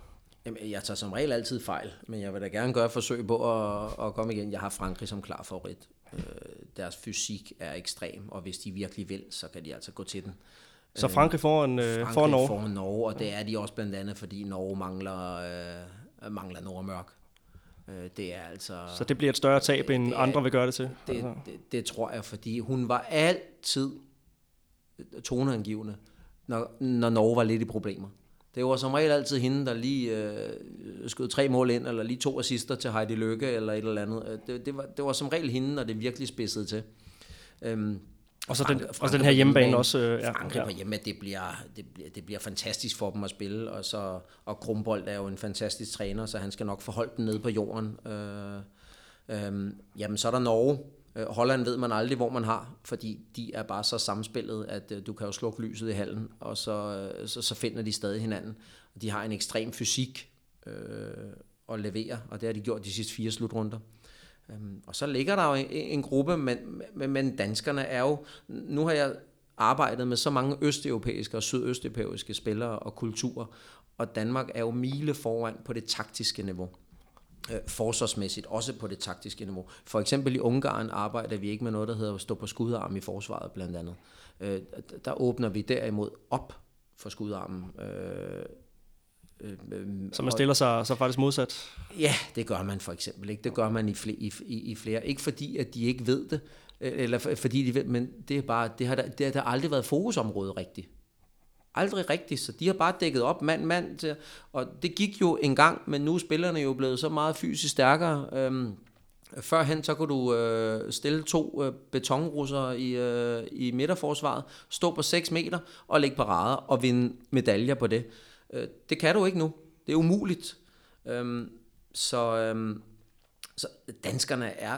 [SPEAKER 3] Jamen, jeg tager som regel altid fejl, men jeg vil da gerne gøre forsøg på at, at komme igen. Jeg har Frankrig som klar favorit. Øh, deres fysik er ekstrem, og hvis de virkelig vil, så kan de altså gå til den.
[SPEAKER 2] Så Frankrig får en
[SPEAKER 3] øh, Frankrig
[SPEAKER 2] får Norge?
[SPEAKER 3] får Norge, og det er de også blandt andet, fordi Norge mangler, øh, mangler Nordmørk. Øh, det er altså...
[SPEAKER 2] Så det bliver et større tab, end er, andre vil gøre det til?
[SPEAKER 3] Det, altså. det, det tror jeg, fordi hun var altid toneangivende, når, når Norge var lidt i problemer. Det var som regel altid hende, der lige øh, skød tre mål ind, eller lige to assister til Heidi Lykke, eller et eller andet. Det, det, var, det var som regel hende, når det virkelig spidsede til. Øhm,
[SPEAKER 2] og så den, og den her hjemmebane også.
[SPEAKER 3] Øh, ja, Frankrig på hjemme, det bliver, det, bliver, det bliver fantastisk for dem at spille. Og, så, og Krumbold er jo en fantastisk træner, så han skal nok forholde dem nede på jorden. Øh, øh, jamen, så er der Norge. Øh, Holland ved man aldrig, hvor man har, fordi de er bare så samspillet, at øh, du kan jo slukke lyset i hallen, og så, øh, så, så finder de stadig hinanden. De har en ekstrem fysik øh, at levere, og det har de gjort de sidste fire slutrunder. Øhm, og så ligger der jo en, en gruppe, men, men, men danskerne er jo, nu har jeg arbejdet med så mange østeuropæiske og sydøsteuropæiske spillere og kulturer, og Danmark er jo mile foran på det taktiske niveau øh, forsvarsmæssigt, også på det taktiske niveau. For eksempel i Ungarn arbejder vi ikke med noget, der hedder at stå på skudarm i forsvaret blandt andet. Øh, der åbner vi derimod op for skudarmen. Øh,
[SPEAKER 2] Øh, øh, så man stiller sig så faktisk modsat?
[SPEAKER 3] Ja, det gør man for eksempel. Ikke? Det gør man i flere, i, i flere. Ikke fordi, at de ikke ved det, øh, eller fordi de ved, men det, er bare, det, har der, det har der aldrig været fokusområde rigtigt. Aldrig rigtigt, så de har bare dækket op mand mand til, og det gik jo en gang, men nu er spillerne jo blevet så meget fysisk stærkere. Øhm, Førhen så kunne du øh, stille to øh, betonrusser i, øh, i midterforsvaret, stå på 6 meter og lægge parader og vinde medaljer på det. Øh, det kan du ikke nu. Det er umuligt. Øhm, så, øhm, så danskerne er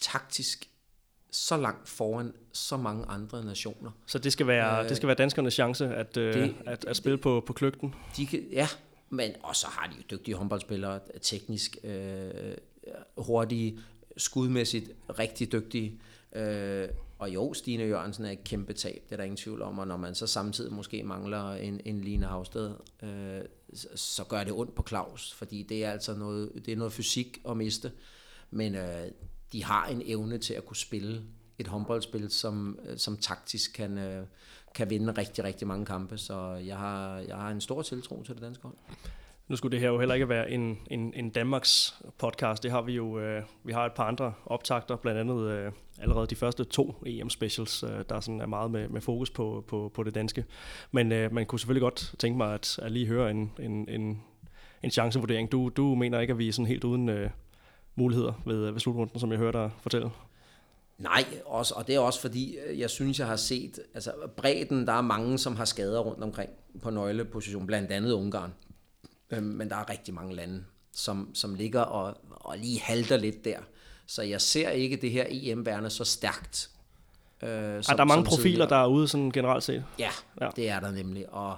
[SPEAKER 3] taktisk så langt foran så mange andre nationer.
[SPEAKER 2] Så det skal være, øh, det skal være danskernes chance at, øh, det, at, at spille det, på, på kløgten?
[SPEAKER 3] De kan, ja, men og så har de jo dygtige håndboldspillere, teknisk øh, hurtige, skudmæssigt rigtig dygtige. Øh, og jo, Stine Jørgensen er et kæmpe tab, det er der ingen tvivl om, og når man så samtidig måske mangler en, en Line Havsted, øh, så gør det ondt på Claus, fordi det er altså noget, det er noget fysik at miste, men øh, de har en evne til at kunne spille et håndboldspil, som, øh, som taktisk kan, øh, kan vinde rigtig, rigtig mange kampe, så jeg har, jeg har en stor tiltro til det danske hold.
[SPEAKER 2] Nu skulle det her jo heller ikke være en, en, en Danmarks podcast. Det har vi jo. Øh, vi har et par andre optagter, blandt andet øh, allerede de første to EM-specials, øh, der sådan er meget med, med fokus på, på, på det danske. Men øh, man kunne selvfølgelig godt tænke mig at, at lige høre en, en, en, en chancevurdering. Du, du mener ikke, at vi er sådan helt uden øh, muligheder ved, ved slutrunden, som jeg hørte dig fortælle?
[SPEAKER 3] Nej, også, og det er også fordi, øh, jeg synes, jeg har set, altså bredden, der er mange, som har skader rundt omkring på nøgleposition, blandt andet Ungarn. Øhm, men der er rigtig mange lande, som, som ligger og, og lige halter lidt der. Så jeg ser ikke det her EM-værende så stærkt.
[SPEAKER 2] Øh, som, er der mange profiler, tidligere. der er ude sådan generelt set?
[SPEAKER 3] Ja, ja, det er der nemlig. Og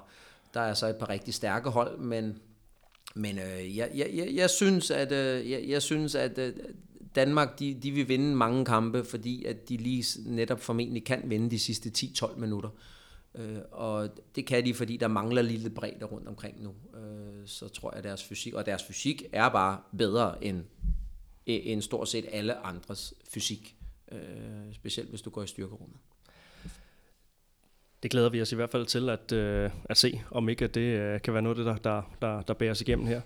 [SPEAKER 3] der er så et par rigtig stærke hold, men, men øh, jeg, jeg, jeg, jeg synes, at, øh, jeg, jeg synes, at øh, Danmark de, de vil vinde mange kampe, fordi at de lige netop formentlig kan vinde de sidste 10-12 minutter. Øh, og det kan de, fordi der mangler lidt bredde rundt omkring nu. Øh, så tror jeg, at deres fysik, og deres fysik er bare bedre end, end stort set alle andres fysik. Øh, specielt hvis du går i styrkerummet.
[SPEAKER 2] Det glæder vi os i hvert fald til at, øh, at se, om ikke at det øh, kan være noget, der, der, der, der bærer sig igennem her.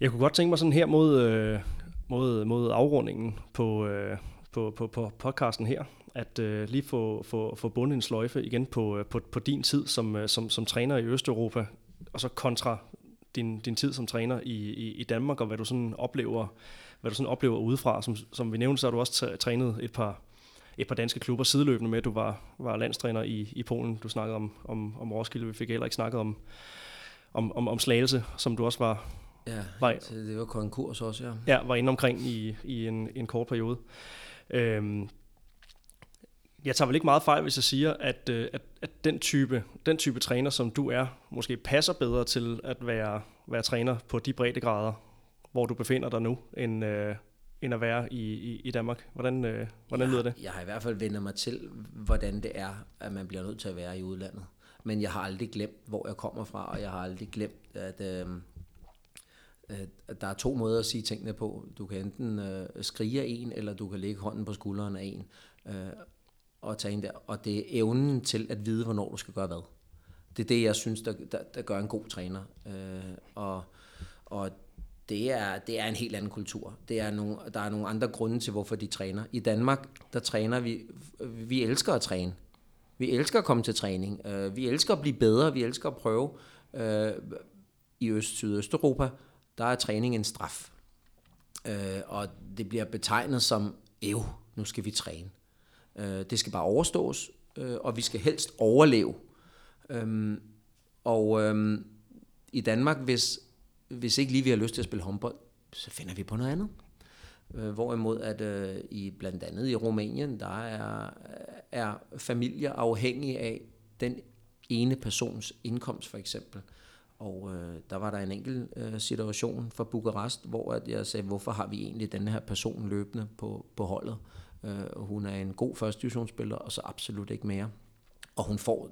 [SPEAKER 2] Jeg kunne godt tænke mig sådan her mod, øh, mod, mod afrundingen på, øh, på, på, på podcasten her, at øh, lige få, få, få bundet en sløjfe igen på, øh, på, på din tid som, øh, som, som træner i Østeuropa, og så kontra din, din tid som træner i, i, i Danmark, og hvad du sådan oplever, hvad du sådan oplever udefra. Som, som vi nævnte, så har du også trænet et par, et par danske klubber sideløbende med, du var, var landstræner i, i Polen. Du snakkede om, om, om Roskilde, vi fik heller ikke snakket om, om, om, om Slagelse, som du også var,
[SPEAKER 3] Ja, var, det var konkurs også, ja.
[SPEAKER 2] Ja, var inde omkring i, i en, en kort periode. Øhm, jeg tager vel ikke meget fejl, hvis jeg siger, at, øh, at, at den, type, den type træner, som du er, måske passer bedre til at være, være træner på de breddegrader, hvor du befinder dig nu, end, øh, end at være i, i, i Danmark. Hvordan, øh, hvordan lyder det?
[SPEAKER 3] Jeg har i hvert fald vendt mig til, hvordan det er, at man bliver nødt til at være i udlandet. Men jeg har aldrig glemt, hvor jeg kommer fra, og jeg har aldrig glemt, at... Øh, at der er to måder at sige tingene på. Du kan enten øh, skrige af en, eller du kan lægge hånden på skulderen af en. Øh, og tage ind der. Og det er evnen til at vide, hvornår du skal gøre hvad. Det er det, jeg synes, der, der, der gør en god træner. Øh, og, og det er, det er en helt anden kultur. Det er nogle, der er nogle andre grunde til, hvorfor de træner. I Danmark, der træner vi, vi elsker at træne. Vi elsker at komme til træning. Øh, vi elsker at blive bedre, vi elsker at prøve. Øh, I Øst-Sydøsteuropa, der er træning en straf. Øh, og det bliver betegnet som, ev, nu skal vi træne. Det skal bare overstås, og vi skal helst overleve. Øhm, og øhm, i Danmark, hvis, hvis ikke lige vi har lyst til at spille håndbold, så finder vi på noget andet. Øh, hvorimod at øh, i blandt andet i Rumænien, der er, er familier afhængige af den ene persons indkomst for eksempel. Og øh, der var der en enkelt øh, situation for Bukarest, hvor at jeg sagde, hvorfor har vi egentlig den her person løbende på, på holdet? Øh, hun er en god første divisionsspiller, og så absolut ikke mere. Og hun får,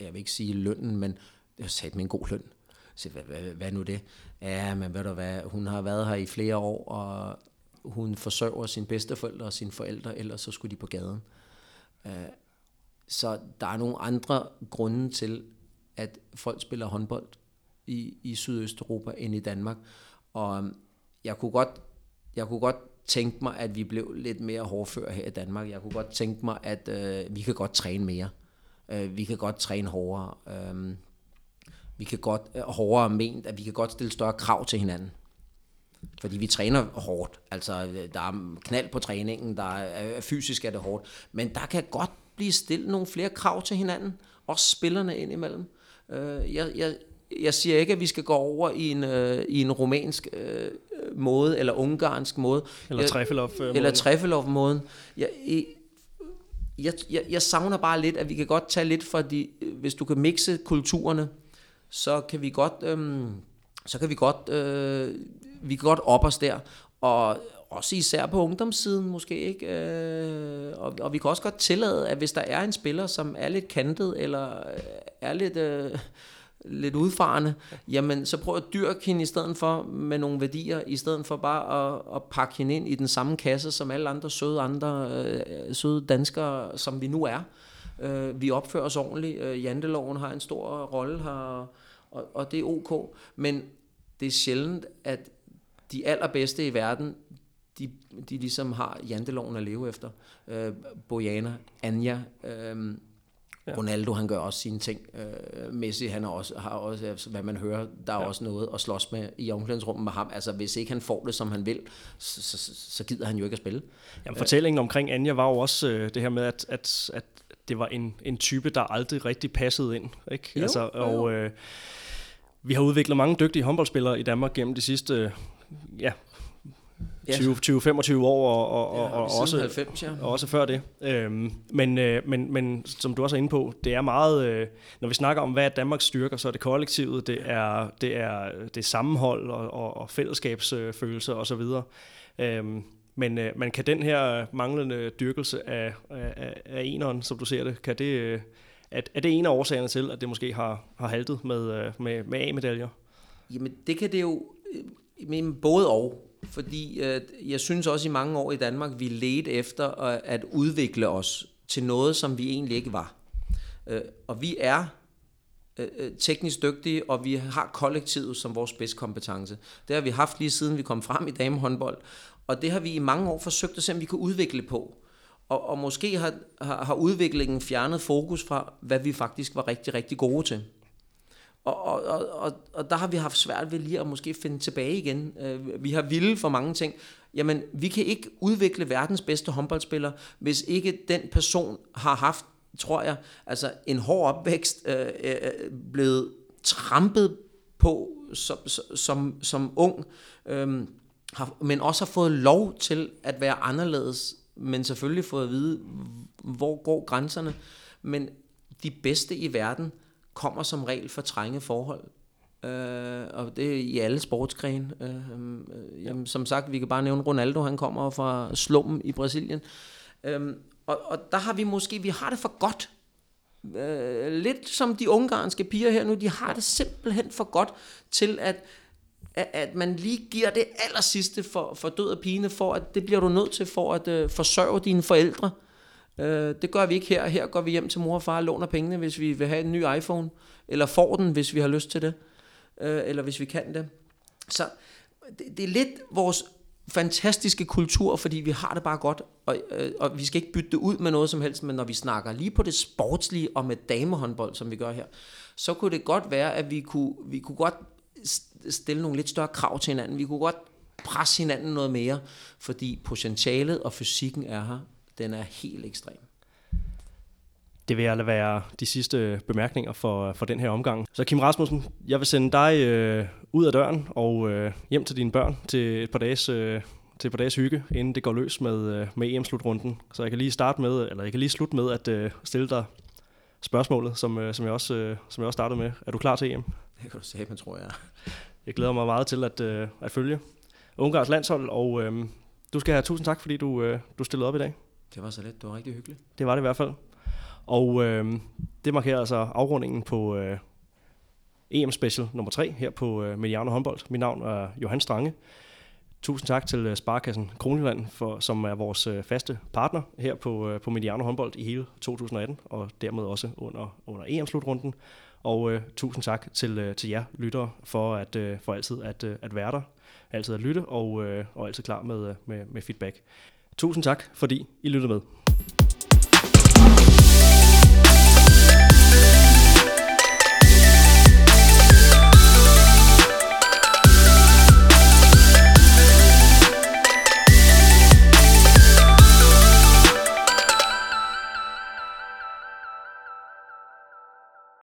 [SPEAKER 3] jeg vil ikke sige lønnen, men jeg sagde med en god løn. Så hvad, hvad, hvad nu det? Ja, men ved du hvad, hun har været her i flere år, og hun forsørger sine bedsteforældre og sine forældre, ellers så skulle de på gaden. Øh, så der er nogle andre grunde til, at folk spiller håndbold i, i Sydøsteuropa end i Danmark. Og øhm, jeg kunne godt, jeg kunne godt tænke mig, at vi blev lidt mere hårdføre her i Danmark. Jeg kunne godt tænke mig, at øh, vi kan godt træne mere. Øh, vi kan godt træne hårdere. Øh, vi kan godt, øh, hårdere ment, at vi kan godt stille større krav til hinanden. Fordi vi træner hårdt. Altså, øh, der er knald på træningen, der er, fysisk er det hårdt. Men der kan godt blive stillet nogle flere krav til hinanden. Også spillerne indimellem. Øh, jeg, jeg, jeg siger ikke, at vi skal gå over i en, øh, i en romansk øh, måde, eller ungarsk måde.
[SPEAKER 2] Eller Treffelov-måden.
[SPEAKER 3] Eller Treffelov-måden. Jeg, jeg, jeg, jeg savner bare lidt, at vi kan godt tage lidt for de, hvis du kan mixe kulturerne, så kan vi godt, øh, så kan vi godt, øh, vi kan godt op os der. Og også især på ungdomssiden måske ikke. Øh, og, og vi kan også godt tillade, at hvis der er en spiller, som er lidt kantet, eller øh, er lidt... Øh, lidt udfarende, jamen så prøv at dyrke hende i stedet for med nogle værdier, i stedet for bare at, at pakke hende ind i den samme kasse som alle andre søde andre øh, søde danskere, som vi nu er. Øh, vi opfører os ordentligt. Øh, Janteloven har en stor rolle her, og, og det er ok. Men det er sjældent, at de allerbedste i verden, de, de ligesom har janteloven at leve efter. Øh, Bojana, Anja, øh, Ja. Ronaldo, han gør også sine ting. Øh, Messi, han har også, har også, altså, hvad man hører, der er ja. også noget at slås med i omklædningsrummet med ham. Altså, hvis ikke han får det, som han vil, så, så, så gider han jo ikke at spille.
[SPEAKER 2] Jamen, fortællingen omkring Anja var jo også øh, det her med, at, at, at det var en, en type, der aldrig rigtig passede ind. Ikke? Jo, altså, og øh, vi har udviklet mange dygtige håndboldspillere i Danmark gennem de sidste ja, 20-25 år, og, og, ja, og, også,
[SPEAKER 3] 90, ja.
[SPEAKER 2] og også før det. Øhm, men, øh, men, men som du også er inde på, det er meget, øh, når vi snakker om, hvad er Danmarks styrker, så er det kollektivet, det er, det er, det er sammenhold og, og, og fællesskabsfølelse øh, osv. Øhm, men, øh, men kan den her manglende dyrkelse af, af, af eneren, som du ser det, kan det, at er, er det en af årsagerne til, at det måske har, har haltet med, øh, med, med A-medaljer?
[SPEAKER 3] Jamen det kan det jo, øh, men både og. Fordi øh, jeg synes også i mange år i Danmark, vi ledte efter at, at udvikle os til noget, som vi egentlig ikke var. Øh, og vi er øh, øh teknisk dygtige, og vi har kollektivet som vores bedste kompetence. Det har vi haft lige siden vi kom frem i damehåndbold, og det har vi i mange år forsøgt at se, om vi kan udvikle på. Og, og måske har, har, har udviklingen fjernet fokus fra, hvad vi faktisk var rigtig, rigtig gode til. Og, og, og, og der har vi haft svært ved lige at måske finde tilbage igen. Øh, vi har ville for mange ting. Jamen, vi kan ikke udvikle verdens bedste håndboldspiller, hvis ikke den person har haft, tror jeg, altså en hård opvækst, øh, øh, blevet trampet på som, som, som ung, øh, har, men også har fået lov til at være anderledes, men selvfølgelig fået at vide, hvor går grænserne. Men de bedste i verden kommer som regel fra trænge forhold. Øh, og det er i alle sportsgrene. Øh, øh, jamen, som sagt, vi kan bare nævne Ronaldo, han kommer fra slummen i Brasilien. Øh, og, og der har vi måske, vi har det for godt. Øh, lidt som de ungarske piger her nu, de har det simpelthen for godt til at at, at man lige giver det aller sidste for, for død og pine, for at det bliver du nødt til for at øh, forsørge dine forældre. Øh, det gør vi ikke her. Her går vi hjem til mor og far og låner pengene, hvis vi vil have en ny iPhone. Eller får den, hvis vi har lyst til det. Øh, eller hvis vi kan det. Så det, det er lidt vores fantastiske kultur, fordi vi har det bare godt, og, øh, og vi skal ikke bytte det ud med noget som helst, men når vi snakker lige på det sportslige og med damehåndbold, som vi gør her, så kunne det godt være, at vi kunne, vi kunne godt stille nogle lidt større krav til hinanden. Vi kunne godt presse hinanden noget mere, fordi potentialet og fysikken er her. Den er helt ekstrem.
[SPEAKER 2] Det vil lade være de sidste bemærkninger for, for den her omgang. Så Kim Rasmussen, jeg vil sende dig øh, ud af døren og øh, hjem til dine børn til et par dages, øh, til et par dages hygge, inden det går løs med, øh, med EM-slutrunden. Så jeg kan lige starte med, eller jeg kan lige slutte med at øh, stille dig spørgsmålet, som, øh, som, jeg også, øh, som jeg også startede med. Er du klar til EM?
[SPEAKER 3] Det kan du sige, men tror jeg.
[SPEAKER 2] Jeg glæder mig meget til at, øh, at følge Ungarns landshold, og øh, du skal have tusind tak, fordi du, øh, du stillede op i dag.
[SPEAKER 3] Det var så let. Det var rigtig hyggeligt.
[SPEAKER 2] Det var det i hvert fald. Og øh, det markerer altså afrundingen på øh, EM Special nummer 3 her på øh, Mediano Håndbold. Mit navn er Johan Strange. Tusind tak til øh, Sparkassen Kronjylland, for, som er vores øh, faste partner her på, øh, på Mediano Håndbold i hele 2018, og dermed også under, under EM-slutrunden. Og øh, tusind tak til, øh, til jer lyttere for, at, øh, for altid at, øh, at være der, altid at lytte og, øh, og altid klar med, øh, med, med feedback. Tusind tak, fordi I lyttede med.